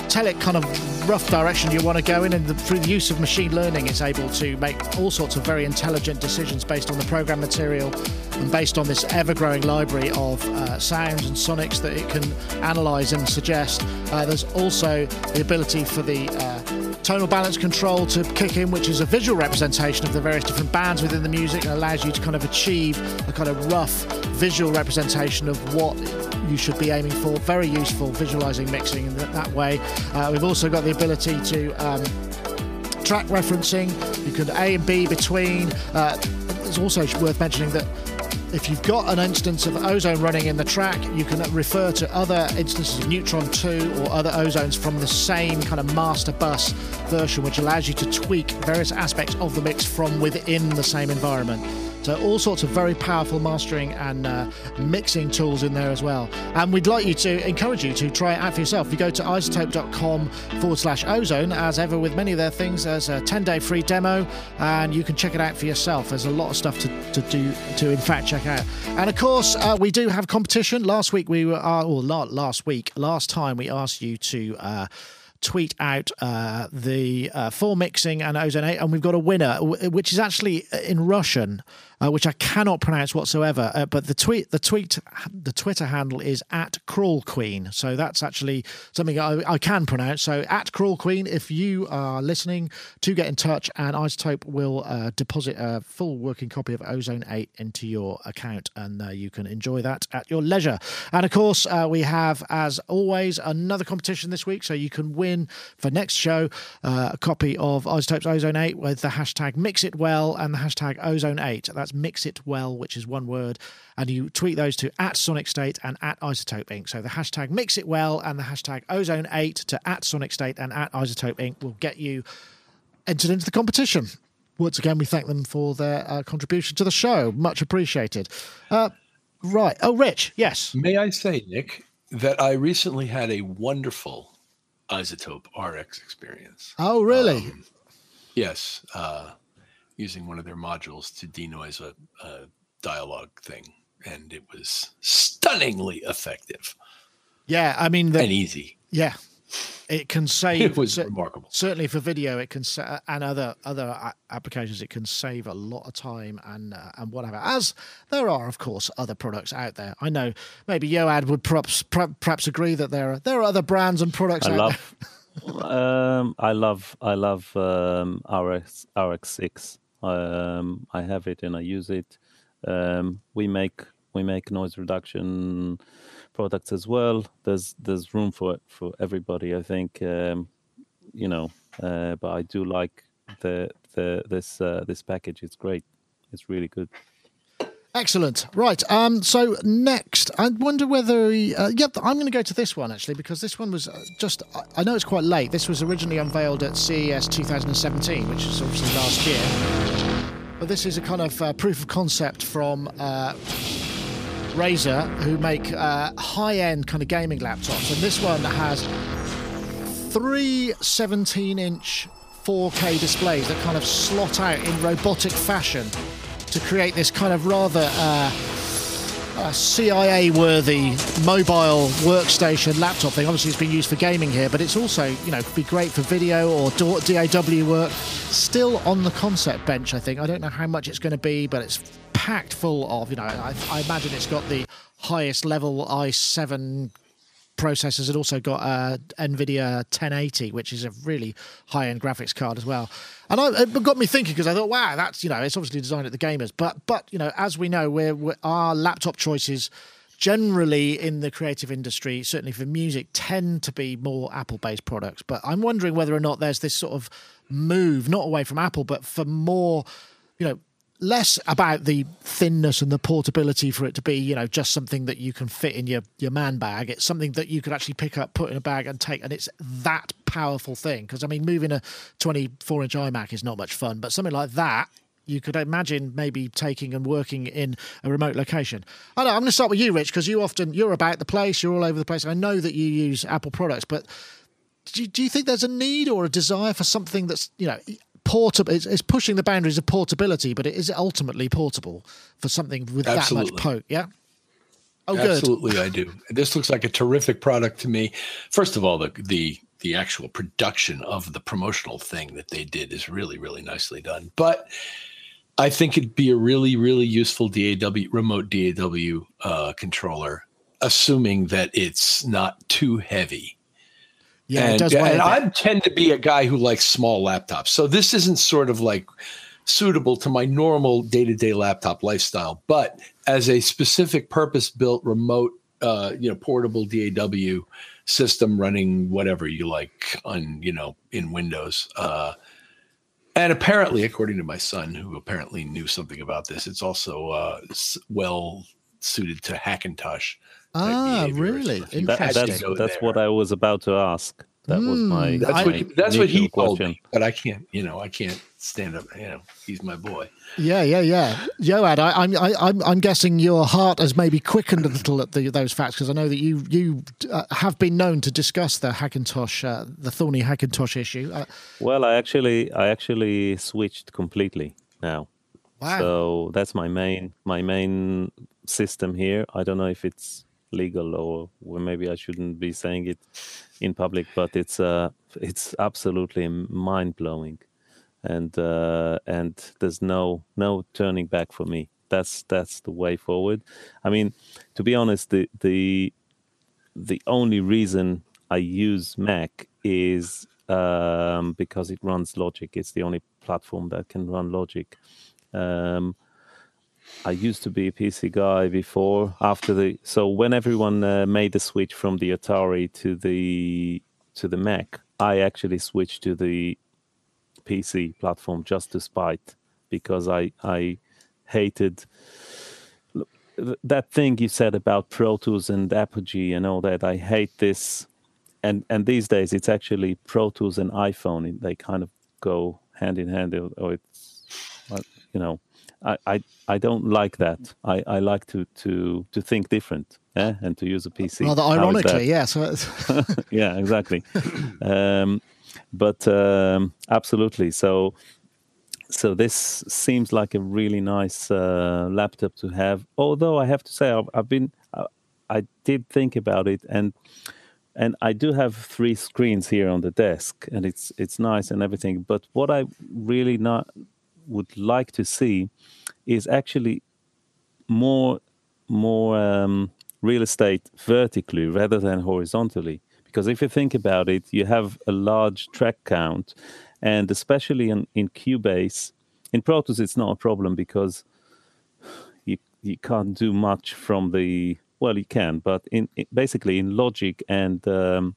tell it kind of rough direction you want to go in, and the, through the use of machine learning, it's able to make all sorts of very intelligent decisions based on the program material and based on this ever-growing library of uh, sounds and sonics that it can analyze and suggest. Uh, there's also the ability for the uh, tonal balance control to kick in, which is a visual representation of the various different bands within the music and allows you to kind of achieve a kind of rough visual representation of what you should be aiming for. Very useful visualizing mixing in that, way. Uh, we've also got the ability to um, track referencing. You can A and B between. Uh, it's also worth mentioning that if you've got an instance of ozone running in the track, you can refer to other instances of Neutron 2 or other ozones from the same kind of master bus version, which allows you to tweak various aspects of the mix from within the same environment. So all sorts of very powerful mastering and uh, mixing tools in there as well. And we'd like you to encourage you to try it out for yourself. You go to izotope.com forward slash ozone. As ever with many of their things, there's a 10 day free demo and you can check it out for yourself. There's a lot of stuff to, to do to in fact check out. And of course, uh, we do have competition. Last week we were, uh, last week, last time we asked you to. Uh, tweet out uh, the uh, full mixing and ozone 8 and we've got a winner which is actually in russian uh, which I cannot pronounce whatsoever. Uh, but the tweet, the tweet, the Twitter handle is at Crawl Queen. So that's actually something I, I can pronounce. So at Crawl Queen, if you are listening, to get in touch, and iZotope will uh, deposit a full working copy of Ozone Eight into your account, and uh, you can enjoy that at your leisure. And of course, uh, we have, as always, another competition this week, so you can win for next show uh, a copy of iZotope's Ozone Eight with the hashtag Mix It Well and the hashtag Ozone Eight. That's Mix It Well, which is one word, and you tweet those to at Sonic State and at iZotope Inc. So the hashtag Mix It Well and the hashtag Ozone Eight to at Sonic State and at iZotope Inc. will get you entered into the competition. Once again, we thank them for their uh, contribution to the show. Much appreciated. Uh, right. Oh, Rich, yes. May I say, Nick, that I recently had a wonderful iZotope RX experience. Oh, really? Um, yes. Uh, using one of their modules to denoise a, a dialogue thing. And it was stunningly effective yeah, I mean, the, and easy. yeah, it can save. [laughs] It was cer- remarkable. certainly for video, it can sa- and other other a- applications, it can save a lot of time and uh, and whatever. As there are, of course, other products out there. I know maybe Yoad would perhaps per- perhaps agree that there are there are other brands and products. I out love, [laughs] [laughs] um, I love, I love um, RX RX6. Um, I have it and I use it. Um, we make we make noise reduction products as well. There's there's room for for everybody. I think um, you know, uh, but I do like the the this uh, this package. It's great. It's really good. Excellent. Right. Um. So next, I wonder whether. He, uh, yep. I'm going to go to this one actually because this one was uh, just. I- know it's quite late. This was originally unveiled at CES 2017, which is obviously last year. But this is a kind of uh, proof of concept from uh, Razer, who make uh, high-end kind of gaming laptops, and this one has three 17-inch 4K displays that kind of slot out in robotic fashion to create this kind of rather uh, CIA-worthy mobile workstation laptop thing. Obviously, it's been used for gaming here, but it's also, you know, could be great for video or DAW work. Still on the concept bench, I think. I don't know how much it's going to be, but it's packed full of, you know, I, I imagine it's got the highest level i7 processors. It also got a NVIDIA 1080, which is a really high-end graphics card as well. And I, it got me thinking because I thought, wow, that's you know, it's obviously designed at the gamers, but but you know, as we know, we're, we're our laptop choices generally in the creative industry, certainly for music, tend to be more Apple-based products. But I'm wondering whether or not there's this sort of move, not away from Apple, but for more, you know, less about the thinness and the portability for it to be, you know, just something that you can fit in your, your man bag. It's something that you could actually pick up, put in a bag and take, and it's that powerful thing. Because, I mean, moving a 24 inch iMac is not much fun, but something like that, you could imagine maybe taking and working in a remote location. I know, I'm going to start with you, Rich, because you often, you're about the place, you're all over the place. I know that you use Apple products, but do you, do you think there's a need or a desire for something that's, you know, portable? It's, it's pushing the boundaries of portability, but it is ultimately portable for something with that much poke. Yeah. Oh, good. Absolutely, I do. This looks like a terrific product to me. First of all, the the the actual production of the promotional thing that they did is really really nicely done. But I think it'd be a really really useful DAW remote DAW uh, controller, assuming that it's not too heavy. Yeah, and, it does weigh and. I tend to be a guy who likes small laptops. So this isn't sort of like suitable to my normal day-to-day laptop lifestyle, but as a specific purpose-built remote uh, you know, portable DAW system running whatever you like on, you know, in Windows. Uh and apparently, according to my son, who apparently knew something about this, it's also uh, well suited to Hackintosh. Type Ah, really? So if you That, that's that's what I was about to ask. That was my. Mm, that's I- what my he, that's what he initial told question. me, but I can't. You know, I can't stand up. You know, he's my boy. Yeah, yeah, yeah. Yoad, I, I'm, I, I'm, I'm guessing your heart has maybe quickened a little at the, those facts because I know that you, you uh, have been known to discuss the Hackintosh, uh, the thorny Hackintosh issue. Uh, Well, I actually I actually switched completely now. wow. So that's my main my main system here. I don't know if it's legal or maybe I shouldn't be saying it in public, but it's uh it's absolutely mind blowing. and uh, and there's no no turning back for me. That's that's the way forward. I mean, to be honest, the the the only reason I use Mac is um, because it runs Logic. It's the only platform that can run Logic. Um, I used to be a PC guy before. After the so when everyone uh, made the switch from the Atari to the to the Mac, I actually switched to the PC platform just to spite because I I hated that thing you said about Pro Tools and Apogee and all that. I hate this, and and these days it's actually Pro Tools and iPhone. They kind of go hand in hand, or it's you know. I, I, I don't like that. I, I like to, to, to think different eh? and to use a PC. Rather ironically, yeah. [laughs] So [laughs] yeah, exactly. um, but um, absolutely. So so this seems like a really nice uh, laptop to have. Although I have to say, I've, I've been, uh, I did think about it, and and I do have three screens here on the desk, and it's it's nice and everything. But what I really not would like to see is actually more more um, real estate vertically rather than horizontally. Because if you think about it, you have a large track count and especially in, in Cubase, in Pro Tools, it's not a problem because you you can't do much from the well, you can, but in, in basically in Logic and um,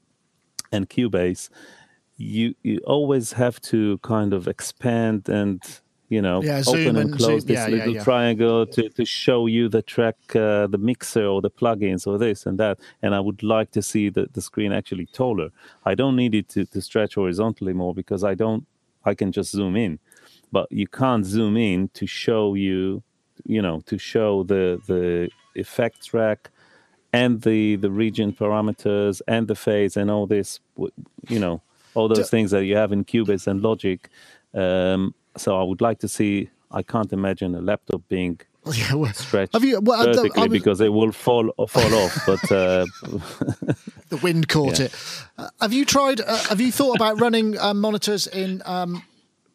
and Cubase, you you always have to kind of expand and you know, yeah, open and, and close zoom. this Yeah, little yeah, triangle to, to show you the track, uh, the mixer or the plugins or this and that. And I would like to see the, the screen actually taller. I don't need it to, to stretch horizontally more because I don't, I can just zoom in. But you can't zoom in to show you, you know, to show the the effect track and the the region parameters and the phase and all this, you know, all those things that you have in Cubase and Logic. Um, so I would like to see. I can't imagine a laptop being [laughs] yeah, well, stretched Have you- well, I- I vertically was- because it will fall fall off. But uh, [laughs] the wind caught Yeah. it. Uh, have you tried? Uh, have you thought about running uh, monitors in um,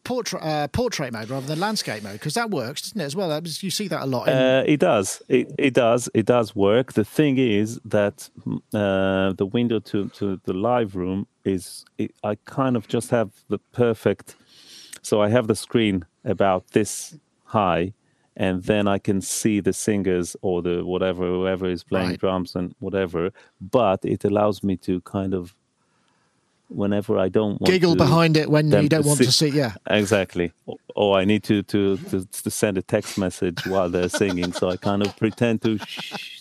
portrait uh, portrait mode rather than landscape mode? Because that works, doesn't it? As well, you see that a lot. In, Uh, it does. It, it does. It does work. The thing is that mm, uh, the window to, to the live room is. It, I kind of just have the perfect. So I have the screen about this high, and then I can see the singers or the whatever whoever is playing Right. drums and whatever. But it allows me to kind of. Whenever I don't want giggle to, behind it when you don't want to see. Yeah, [laughs] Exactly. Or- Or I need to, to, to, to send a text message while they're singing, so I kind of pretend to, shh,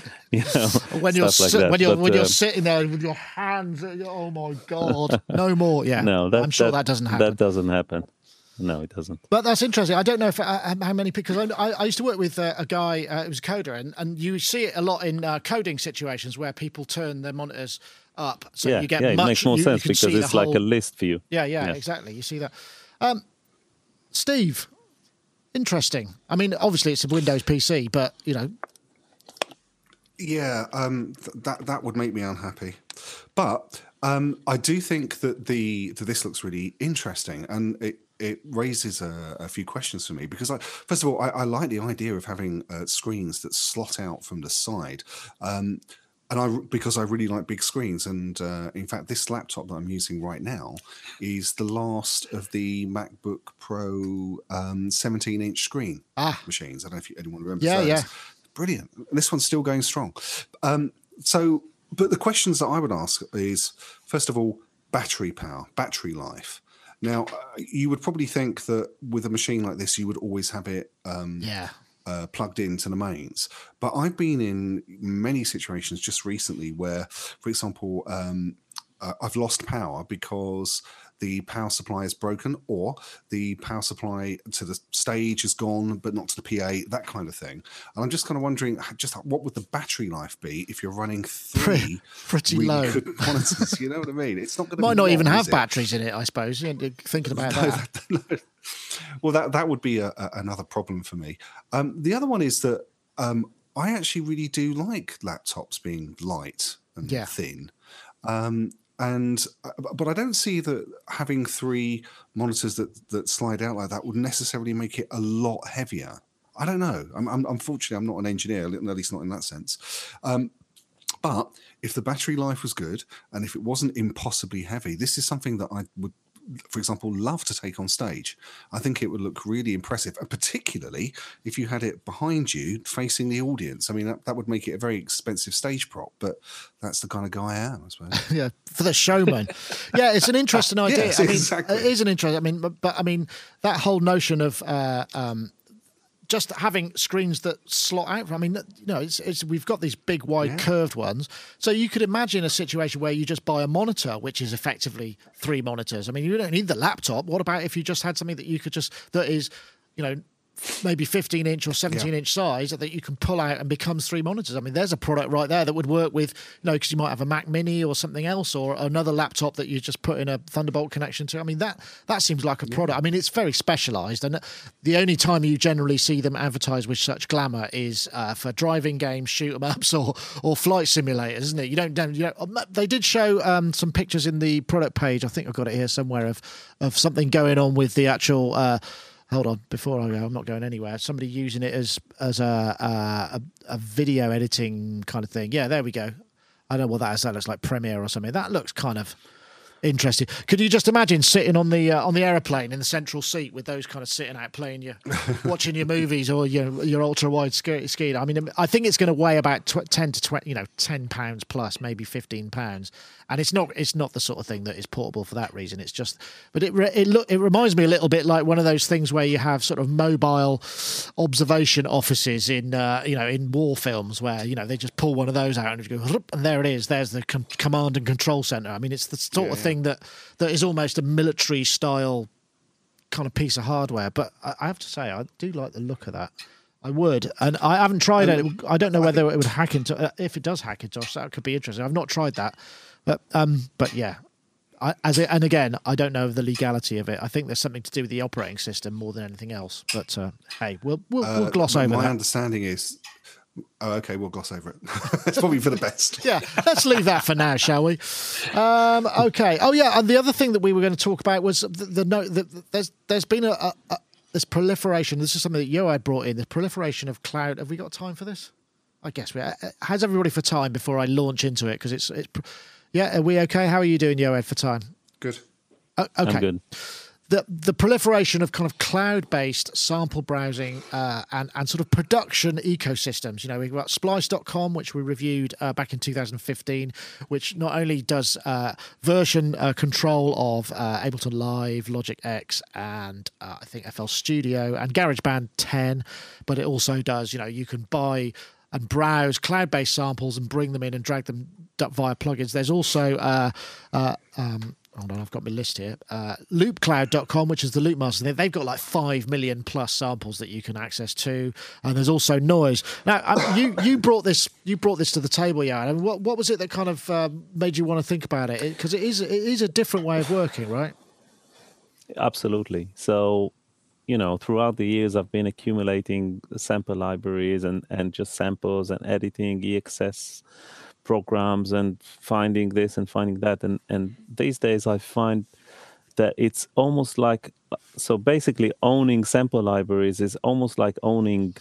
[laughs] you know, [laughs] when you're like that. when you're But, when you're um, sitting there with your hands. Oh my god, no more. Yeah, [laughs] no, that, I'm sure that, doesn't happen. That doesn't happen. No, it doesn't. But that's interesting. I don't know if uh, how many because I, I I used to work with uh, a guy uh, who was a coder, and, and you see it a lot in uh, coding situations where people turn their monitors up, so yeah, you get yeah, it much. makes more you- you sense can because it's like a list view. Yeah, yeah, Yeah. exactly. You see that. Um, Steve, interesting. I mean, obviously it's a Windows PC, but you know, Yeah, um, th- that that would make me unhappy. But um, I do think that the that this looks really interesting, and it it raises a, a few questions for me because I first of all I, I like the idea of having uh, screens that slot out from the side. Um, and I, because I really like big screens, and uh, in fact, this laptop that I'm using right now is the last of the MacBook Pro um, 17-inch screen Ah. machines. I don't know if you, anyone remembers Yeah, those. yeah. Brilliant. This one's still going strong. Um, so, but the questions that I would ask is first of all, battery power, battery life. Now, uh, you would probably think that with a machine like this, you would always have it um, yeah, uh, plugged into the mains. But I've been in many situations just recently where, for example, um, uh, I've lost power because the power supply is broken or the power supply to the stage is gone but not to the PA, that kind of thing. And I'm just kind of wondering just what would the battery life be if you're running three pretty really low. monitors? You know what I mean? It's not going to might not even have batteries in it. I suppose. Yeah, Thinking [laughs] about No, that. that- [laughs] no. Well, that that would be a, a, another problem for me. Um, the other one is that um, I actually really do like laptops being light and Yeah. thin. Um, and uh, but I don't see that having three monitors that that slide out like that would necessarily make it a lot heavier. I don't know. I'm, I'm unfortunately I'm not an engineer, at least not in that sense. Um, but if the battery life was good and if it wasn't impossibly heavy, this is something that I would for example, love to take on stage. I think it would look really impressive, and particularly if you had it behind you facing the audience. I mean, that, that would make it a very expensive stage prop, but that's the kind of guy I am, I suppose. [laughs] yeah, for the showman. yeah, it's an interesting [laughs] idea. Yes, I mean, exactly. It is an interesting. I mean, but, but I mean, that whole notion of uh, um, just having screens that slot out. I mean, you know, it's, it's we've got these big, wide, Yeah. curved ones. So you could imagine a situation where you just buy a monitor, which is effectively three monitors. I mean, you don't need the laptop. What about if you just had something that you could just that is, you know. Maybe 15 inch or 17 Yeah. inch size that you can pull out and becomes three monitors. I mean, there's a product right there that would work with, you know, because you might have a Mac Mini or something else, or another laptop that you just put in a Thunderbolt connection to. I mean, that that seems like a product. I mean, it's very specialized, and the only time you generally see them advertised with such glamour is uh, for driving games, shoot 'em ups, [laughs] or or flight simulators, isn't it? You don't, don't you know, they did show um, some pictures in the product page. I think I've got it here somewhere of of something going on with the actual. Uh, hold on before I go I'm not going anywhere. Somebody using it as as a a, a video editing kind of thing. Yeah there we go. I don't know what that is. That looks like Premiere or something. That looks kind of interesting. Could you just imagine sitting on the uh, on the aeroplane in the central seat with those kind of sitting out playing your [laughs] watching your movies or your your ultra wide ski? I mean I think it's going to weigh about tw- 10 to 20 you know 10 pounds plus maybe 15 pounds and it's not it's not the sort of thing that is portable for that reason it's just but it it look it reminds me a little bit like one of those things where you have sort of mobile observation offices in uh, you know in war films where you know they just pull one of those out and you go and there it is there's the com- command and control center i mean it's the sort Yeah, of yeah. thing that that is almost a military style kind of piece of hardware but I, I have to say i do like the look of that I would, and I haven't tried it. I don't know whether it would hack into. Uh, if it does hack into, us, that could be interesting. I've not tried that, but um, but yeah, I, as it, and again, I don't know the legality of it. I think there's something to do with the operating system more than anything else. But uh, hey, we'll we'll, we'll Uh, gloss over My that. understanding is, oh, okay, we'll gloss over it. [laughs] it's probably for the best. yeah, let's leave that for now, shall we? Um, okay. Oh yeah, and the other thing that we were going to talk about was the, the note that there's there's been a, a, a this proliferation. This is something that Yoad brought in. The proliferation of cloud. Have we got time for this? I guess we. uh, How's everybody for time before I launch into it? Because it's it's. pr- Yeah, are we okay? How are you doing, Yoad, for time? Good. O- okay. I'm good. the the proliferation of kind of cloud based sample browsing uh, and and sort of production ecosystems. You know, we've got Splice.com, which we reviewed uh, back in 2015, which not only does uh, version uh, control of uh, Ableton Live, Logic X, and uh, I think FL Studio and GarageBand 10, but it also does. You know, you can buy and browse cloud-based samples and bring them in and drag them via plugins. There's also uh, uh, um, hold on, I've got my list here. Uh, loopcloud.com, which is the loop master. They- They've got like 5 million plus samples that you can access to. And there's also Noiiz. Now, um, you, you brought this you brought this to the table, yeah. And what, what was it that kind of um, made you want to think about it? Because it is, it is a different way of working, right? Absolutely. So, you know, throughout the years, I've been accumulating sample libraries and, and just samples and editing EXS programs and finding this and finding that. And, and these days, I find that it's almost like so basically owning sample libraries is almost like owning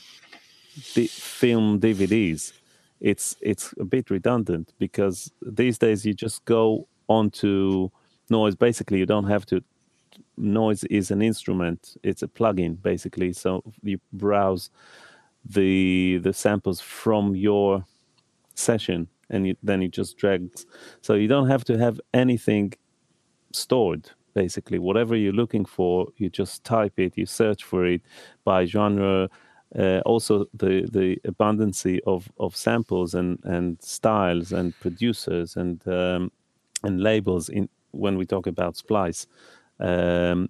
the film DVDs. It's it's a bit redundant because these days you just go onto Noiiz. Basically, you don't have to Noiiz is an instrument it's a plugin basically. So you browse the the samples from your session and you, then you just drag so you don't have to have anything stored basically. Whatever you're looking for you just type it you search for it by genre uh, also the the abundancy of of samples and and styles and producers and um, and labels in when we talk about splice um,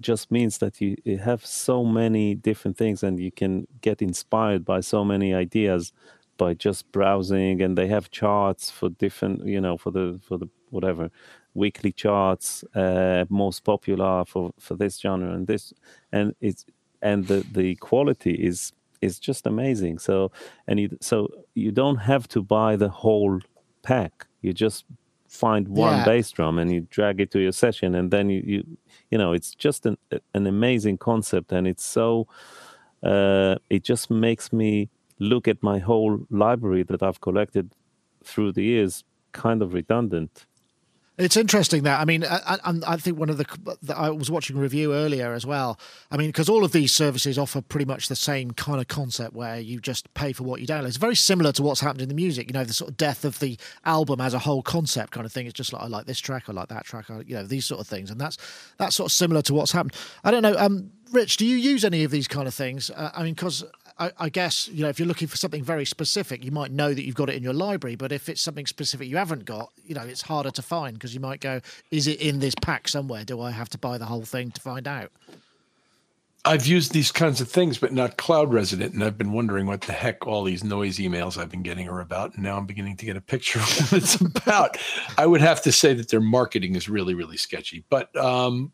just means that you, you have so many different things and you can get inspired by so many ideas by just browsing and they have charts for different you know for the for the whatever weekly charts uh, most popular for for this genre and this and it's and the the quality is is just amazing. So and you so you don't have to buy the whole pack. You just find one Yeah. bass drum and you drag it to your session and then you you, you know it's just an an amazing concept and it's so uh, it just makes me look at my whole library that I've collected through the years kind of redundant. It's interesting that I mean, I, I, I think one of the that I was watching a review earlier as well. I mean, because all of these services offer pretty much the same kind of concept where you just pay for what you download. It's very similar to what's happened in the music. You know, the sort of death of the album as a whole concept kind of thing. It's just like I like this track, I like that track, I, you know, these sort of things, and that's that's sort of similar to what's happened. I don't know, um, Rich, do you use any of these kind of things? Uh, I mean, because I, I guess you know if you're looking for something very specific, you might know that you've got it in your library. But if it's something specific you haven't got, you know it's harder to find because you might go, "Is it in this pack somewhere? Do I have to buy the whole thing to find out?" I've used these kinds of things, but not Cloud Resident, and I've been wondering what the heck all these Noiiz emails I've been getting are about. And now I'm beginning to get a picture of [laughs] what it's about. I would have to say that their marketing is really, really sketchy. But um,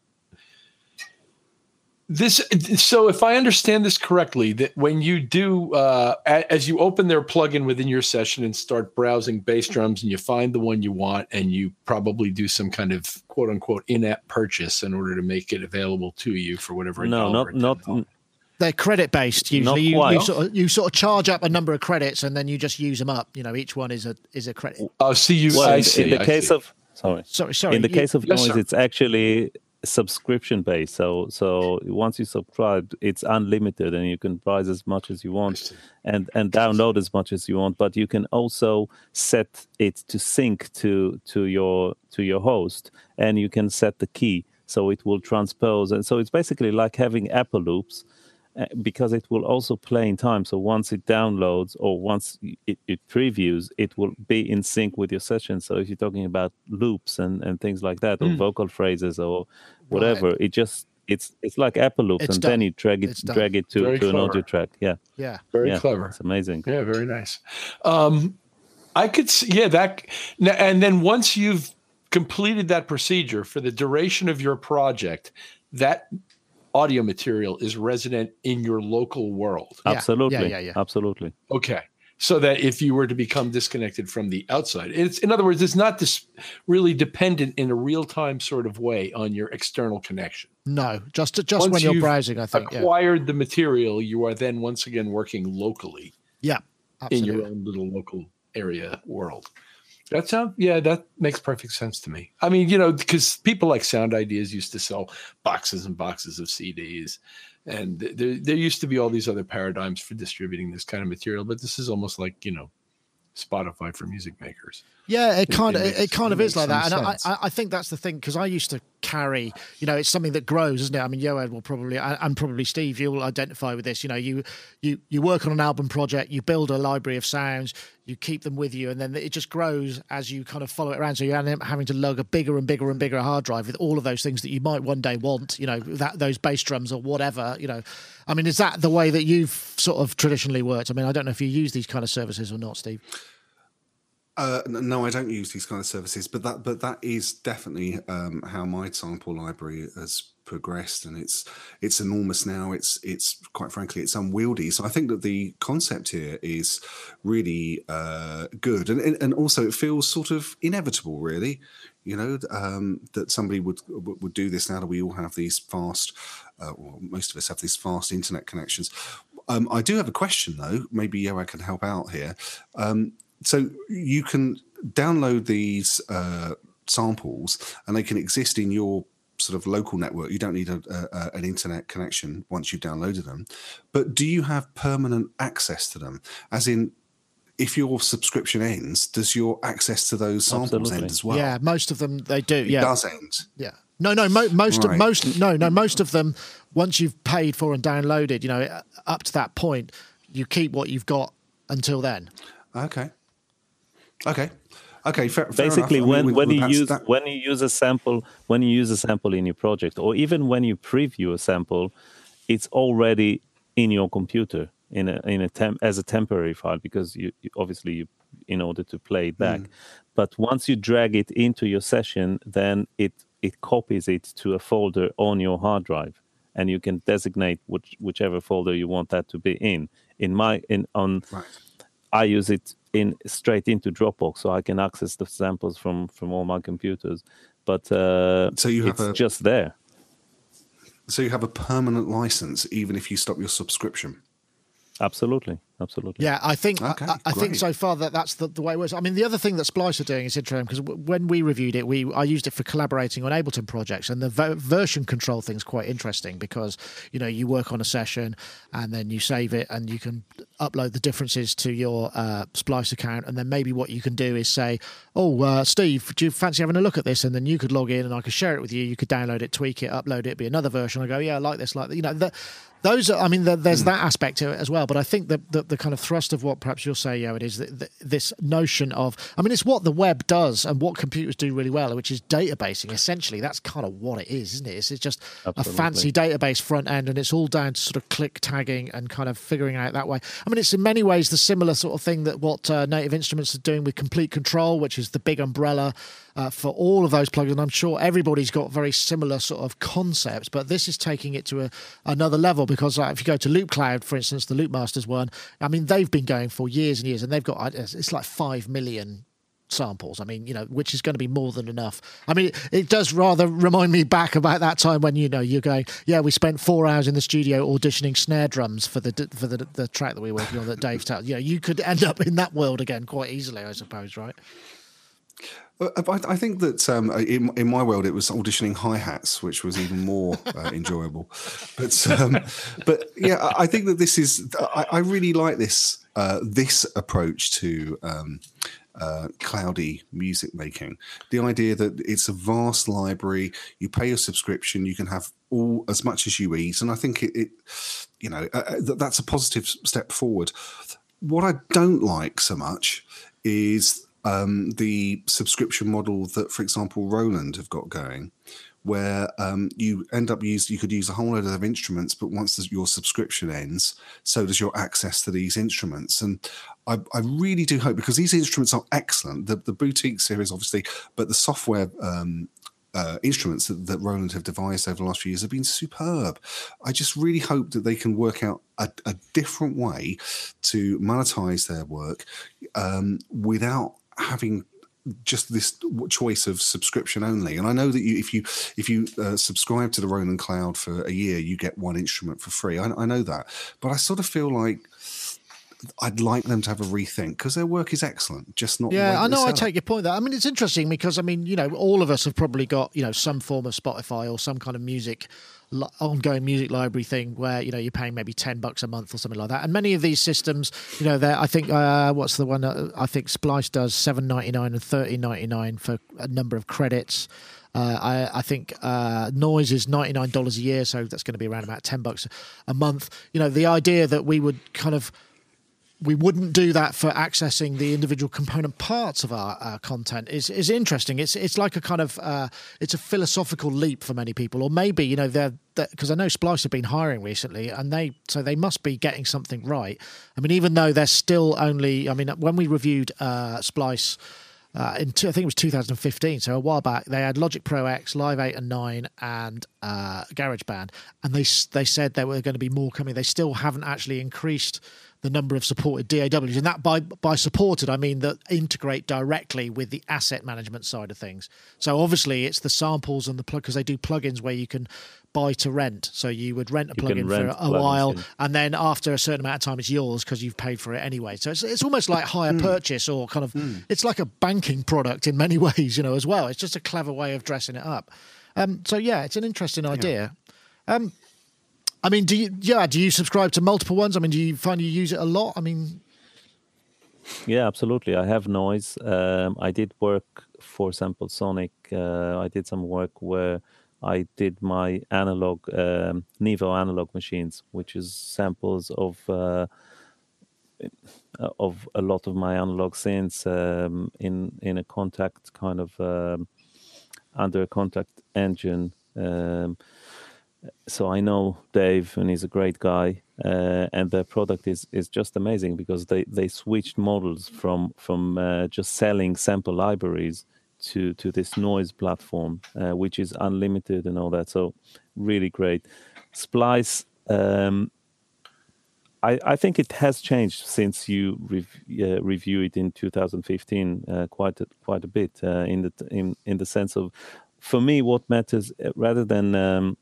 this, so if I understand this correctly, that when you do, uh, a- as you open their plugin within your session and start browsing bass drums, and you find the one you want, and you probably do some kind of quote unquote in-app purchase in order to make it available to you for whatever. a No, dollar not not $10. They're credit based usually. You, you sort of you sort of charge up a number of credits and then you just use them up. You know, each one is a is a credit. Oh, see you. well, I in, see. in the I case see. of sorry Sorry, sorry. in the you- case of Yes, Noiiz sir. it's actually subscription based. So so once you subscribe it's unlimited and you can price as much as you want and and download as much as you want but you can also set it to sync to to your to your host and you can set the key. So it will transpose. And so it's basically like having apple loops because it will also play in time. So once it downloads or once it, it previews, it will be in sync with your session. So if you're talking about loops and, and things like that, or vocal phrases or whatever, it just it's it's like Apple loops, It's and done. then you drag it drag it to, Very to an audio track. Yeah, yeah. Very yeah, clever. It's amazing. Yeah, very nice. Um, I could see, yeah, that, and then once you've completed that procedure for the duration of your project, that audio material is resident in your local world. Yeah, yeah, Absolutely, yeah, yeah. absolutely. Okay. So that if you were to become disconnected from the outside, it's in other words, it's not this really dependent in a real time sort of way on your external connection. No, just just Once when you're browsing, I think. Yeah, Acquired the material, you are then once again working locally. yeah, in your own little local area world. That sounds yeah, that makes perfect sense to me. I mean, you know, because people like Sound Ideas used to sell boxes and boxes of CDs, and there there used to be all these other paradigms for distributing this kind of material, but this is almost like you know, Spotify for music makers. Yeah, it kind of it it, kind it of is like that, and I. I I think that's the thing because I used to carry, you know, it's something that grows, isn't it? I mean, Yoad will probably and probably Steve, you'll identify with this. You know, you you you work on an album project, you build a library of sounds, you keep them with you, and then it just grows as you kind of follow it around. So you end up having to lug a bigger and bigger and bigger hard drive with all of those things that you might one day want. You know, that those bass drums or whatever. You know, I mean, is that the way that you've sort of traditionally worked? I mean, I don't know if you use these kind of services or not, Steve. Uh, no, I don't use these kind of services, but that but that is definitely um, how my sample library has progressed, and it's it's enormous now. It's it's quite frankly it's unwieldy. So I think that the concept here is really uh, good, and and also it feels sort of inevitable, really. You know um, that somebody would would do this now that we all have these fast, uh, well, most of us have these fast internet connections. Um, I do have a question though. Maybe Yoad can help out here. Um, so you can download these uh, samples and they can exist in your sort of local network you don't need a, a, a- an internet connection once you've downloaded them but do you have permanent access to them as in if your subscription ends does your access to those samples Absolutely. end as well yeah, most of them they do. it Yeah, does end Yeah. No, no, mo- most of most no, no, most of them once you've paid for and downloaded, you know, uh, up to that point, you keep what you've got until then. okay okay. Okay fair, fair basically enough. I mean, when when you use that- when you use a sample when you use a sample in your project or even when you preview a sample it's already in your computer in a in a temp as a temporary file because you, you obviously you in order to play it back. Mm. But once you drag it into your session then it it copies it to a folder on your hard drive and you can designate which, whichever folder you want that to be in. In my in on right. I use it in straight into Dropbox, so I can access the samples from from all my computers. But uh, So you have it's a- just there. So you have a permanent license even if you stop your subscription. Absolutely, absolutely. Yeah, I think Okay, I, I think so far that that's the, the way it was. I mean, the other thing that Splice are doing is interesting because w- when we reviewed it, we I used it for collaborating on Ableton projects, and the ver- version control thing's quite interesting because you know you work on a session and then you save it and you can upload the differences to your uh, Splice account, and then maybe what you can do is say, "Oh, uh, Steve, do you fancy having a look at this?" And then you could log in and I could share it with you. You could download it, tweak it, upload it, be another version. I go, "Yeah, I like this, like that." You know, the, those are, I mean, the, there's that aspect to it as well. But I think that the, the kind of thrust of what perhaps you'll say, yeah, it is that, this notion of, I mean, it's what the web does and what computers do really well, which is databasing. Essentially, that's kind of what it is, isn't it? It's, it's just a fancy database front end, and it's all down to sort of click tagging and kind of figuring out that way. I mean, it's in many ways the similar sort of thing that what uh, Native Instruments are doing with Komplete Kontrol, which is the big umbrella uh, for all of those plugins. And I'm sure everybody's got very similar sort of concepts, but this is taking it to a, another level because uh, if you go to Loopcloud, for instance, the Loopmasters one, I mean, they've been going for years and years, and they've got it's like five million samples. I mean, you know, which is going to be more than enough. I mean, it, it does rather remind me back about that time when you know you're going, yeah, we spent four hours in the studio auditioning snare drums for the for the the track that we were working on that Dave's telling. You know, you could end up in that world again quite easily, I suppose, right? Uh, I, I think that um, in, in my world, it was auditioning hi hats, which was even more uh, [laughs] enjoyable. But um, but yeah, I think that this is. I, I really like this uh, this approach to um, uh, cloudy music making. The idea that it's a vast library, you pay a subscription, you can have all as much as you eat, and I think it, it you know, uh, uh, that's a positive step forward. What I don't like so much is um, the subscription model that, for example, Roland have got going, where um, you end up use you could use a whole load of instruments, but once your subscription ends, so does your access to these instruments. And I, I really do hope because these instruments are excellent. The, the boutique series, obviously, but the software um, uh, instruments that, that Roland have devised over the last few years have been superb. I just really hope that they can work out a, a different way to monetize their work um, without having just this choice of subscription only. And I know that you, if you if you uh, subscribe to the Roland Cloud for a year, you get one instrument for free. I, I know that, but I sort of feel like. I'd like them to have a rethink because their work is excellent, just not. Yeah, I know. I take your point there. I mean, it's interesting because I mean, you know, all of us have probably got you know some form of Spotify or some kind of music ongoing music library thing where you know you're paying maybe 10 bucks a month or something like that and many of these systems you know they're i think uh, what's the one that i think splice does 7.99 and 13.99 for a number of credits uh, I, I think uh, Noiiz is ninety nine dollars a year, so that's going to be around about ten bucks a month. You know, the idea that we would kind of we wouldn't do that for accessing the individual component parts of our, content is is interesting. It's it's like a kind of uh, it's a philosophical leap for many people, or maybe you know they're because I know Splice have been hiring recently, and they so they must be getting something right. I mean, even though they're still only, I mean, when we reviewed uh, Splice. Uh, in two, I think it was 2015, so a while back, they had Logic Pro X, Live 8 and 9, and uh, GarageBand, and they they said there were going to be more coming. They still haven't actually increased the number of supported DAWs, and that by by supported I mean that integrate directly with the asset management side of things. So obviously it's the samples and the plug because they do plugins where you can buy to rent. So you would rent a You can plugin for rent a plugins, while, yeah. and then after a certain amount of time, it's yours because you've paid for it anyway. So it's it's almost like hire purchase or kind of it's like a banking product in many [laughs] ways, you know, as well. It's just a clever way of dressing it up. Um, so yeah, it's an interesting idea. Um, I mean, do you yeah? Do you subscribe to multiple ones? I mean, do you find you use it a lot? I mean, Yeah, absolutely. I have Noiiz. Um, I did work for Sample Sonic. Uh, I did some work where I did my analog um, Nevo analog machines, which is samples of uh, of a lot of my analog synths um, in in a Kontakt kind of um, under a Kontakt engine. Um, so I know Dave, and he's a great guy, uh, and their product is is just amazing because they they switched models from from uh, just selling sample libraries to to this Noiiz platform, uh, which is unlimited and all that. So really great. Splice. Um, I, I think it has changed since you rev- uh, review it in 2015 uh, quite a, quite a bit uh, in the in in the sense of for me what matters uh, rather than um,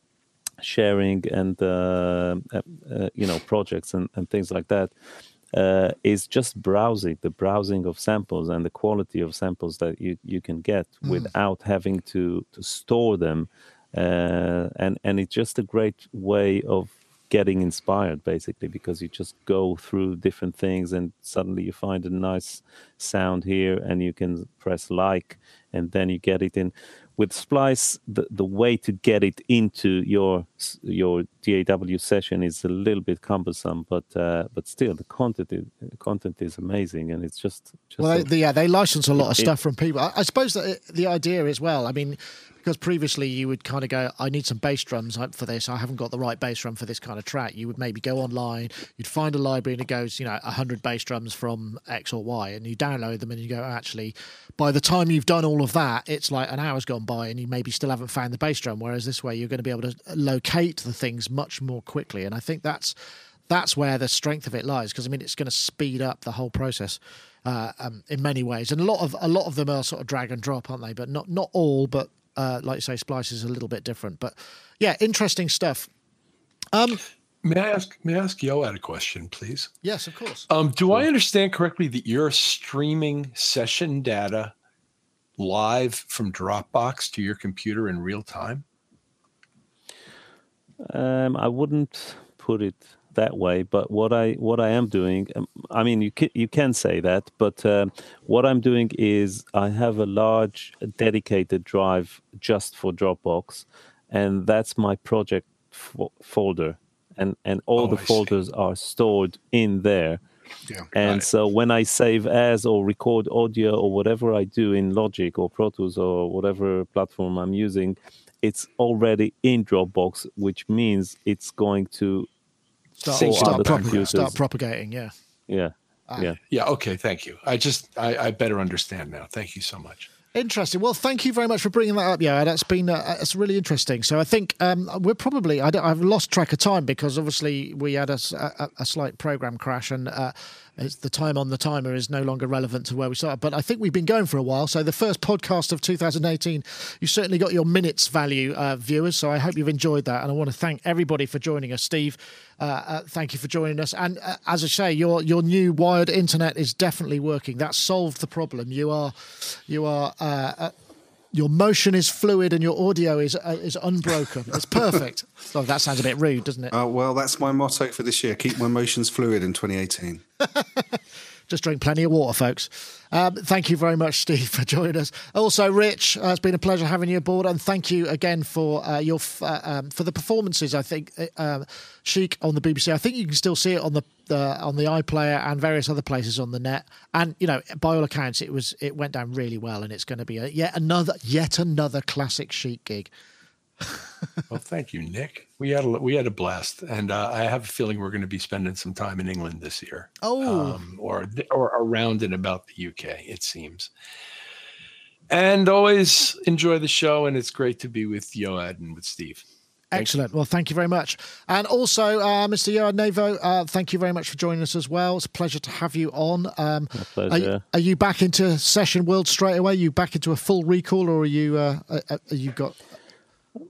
sharing and uh, uh, uh, you know projects and, and things like that uh, is just browsing the browsing of samples and the quality of samples that you, you can get Mm. without having to to store them uh, and and it's just a great way of getting inspired basically because you just go through different things and suddenly you find a nice sound here and you can press like and then you get it in with splice the, the way to get it into your your DAW session is a little bit cumbersome but uh, but still the content is, content is amazing and it's just just Well, a- they, yeah, they license a lot of It- stuff from people. I, I suppose that it, the idea as well. I mean, because previously you would kind of go, "I need some bass drums uh, for this. I haven't got the right bass drum for this kind of track." You would maybe go online, you'd find a library, and it goes, you know, hundred bass drums from X or Y, and you download them, and you go, actually, by the time you've done all of that, it's like an hour's gone by, and you maybe still haven't found the bass drum. Whereas this way, you're going to be able to locate the things much more quickly, and I think that's that's where the strength of it lies because I mean it's going to speed up the whole process uh, um, in many ways, and a lot of a lot of them are sort of drag and drop, aren't they? But not not all, but uh, like you say, Splice is a little bit different. But yeah, interesting stuff. Um, May I ask? May I ask Yoad a question, please? yes, of course. Um, do I understand correctly that you're streaming session data live from Dropbox to your computer in real time? Um, I wouldn't put it that way, but what I what I am doing, um, I mean, you can, you can say that, but um, what I'm doing is I have a large dedicated drive just for Dropbox, and that's my project fo- folder, and and all Oh, the I see. folders are stored in there. Yeah. And it. so when I save as or record audio or whatever I do in Logic or Pro Tools or whatever platform I'm using, it's already in Dropbox, which means it's going to Start, Sync start, propag- start propagating. Yeah. yeah Ah. yeah Yeah. Okay. Thank you. I just I, I better understand now. Thank you so much. Interesting. Well, thank you very much for bringing that up. Yeah, that's been uh, that's really interesting. So I think um, we're probably I have lost track of time because obviously we had a slight program crash and uh, it's the time on the timer is no longer relevant to where we started. But I think we've been going for a while. So the first podcast of 2018, you certainly got your minutes value, uh, viewers. So I hope you've enjoyed that, and I want to thank everybody for joining us. Steve, uh, uh, thank you for joining us. And uh, as I say, your your new wired internet is definitely working. That solved the problem. You are you are. Your motion is fluid and your audio is uh, is unbroken. It's [laughs] perfect. oh, that sounds a bit rude, doesn't it? Uh, well, that's my motto for this year. Keep my motions fluid in 2018. [laughs] Just drink plenty of water, folks. Um, thank you very much, Steve, [laughs] for joining us. Also, Rich, uh, it's been a pleasure having you aboard, and thank you again for uh, your f- uh, um, for the performances. I think uh, um, Chic on the BBC. I think you can still see it on the on the iPlayer and various other places on the net. And you know, by all accounts, it was it went down really well, and it's going to be a, yet another yet another classic Chic gig. [laughs] Well, thank you, Nick. We had a we had a blast, and uh, I have a feeling we're going to be spending some time in England this year, Oh, um, or or around and about the UK. It seems. And always enjoy the show, and it's great to be with Yoad and with Steve. Excellent. Well, thank you very much. And also, uh, Mr. Yoad Nevo, uh, thank you very much for joining us as well. It's a pleasure to have you on. Um, are, pleasure. you, are you back into session world straight away? Are you back into a full recall, or are you? Uh, uh, uh, you got?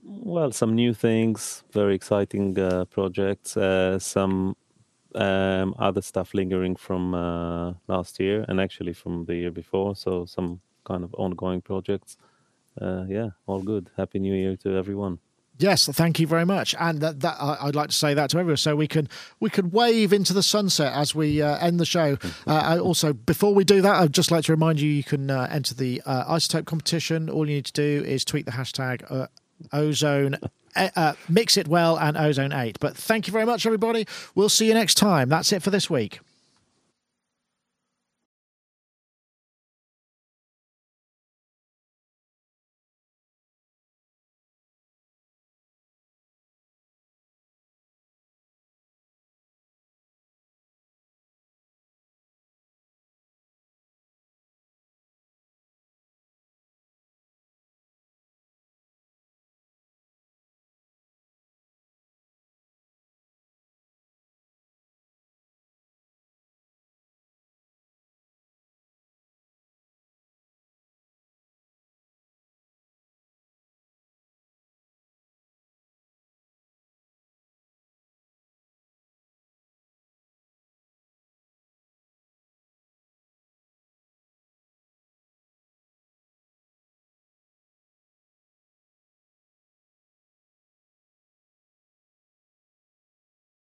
Well some new things very exciting uh, projects uh, some um, other stuff lingering from uh, last year and actually from the year before so some kind of ongoing projects uh, yeah all good happy new year to everyone Yes, thank you very much. And that, that I'd like to say that to everyone, so we can we could wave into the sunset as we uh, end the show. [laughs] Uh, also, before we do that, I'd just like to remind you you can uh, enter the uh, iZotope competition. All you need to do is tweet the hashtag uh, ozone. Uh, mix it well and ozone 8 but thank you very much everybody. We'll see you next time. That's it for this week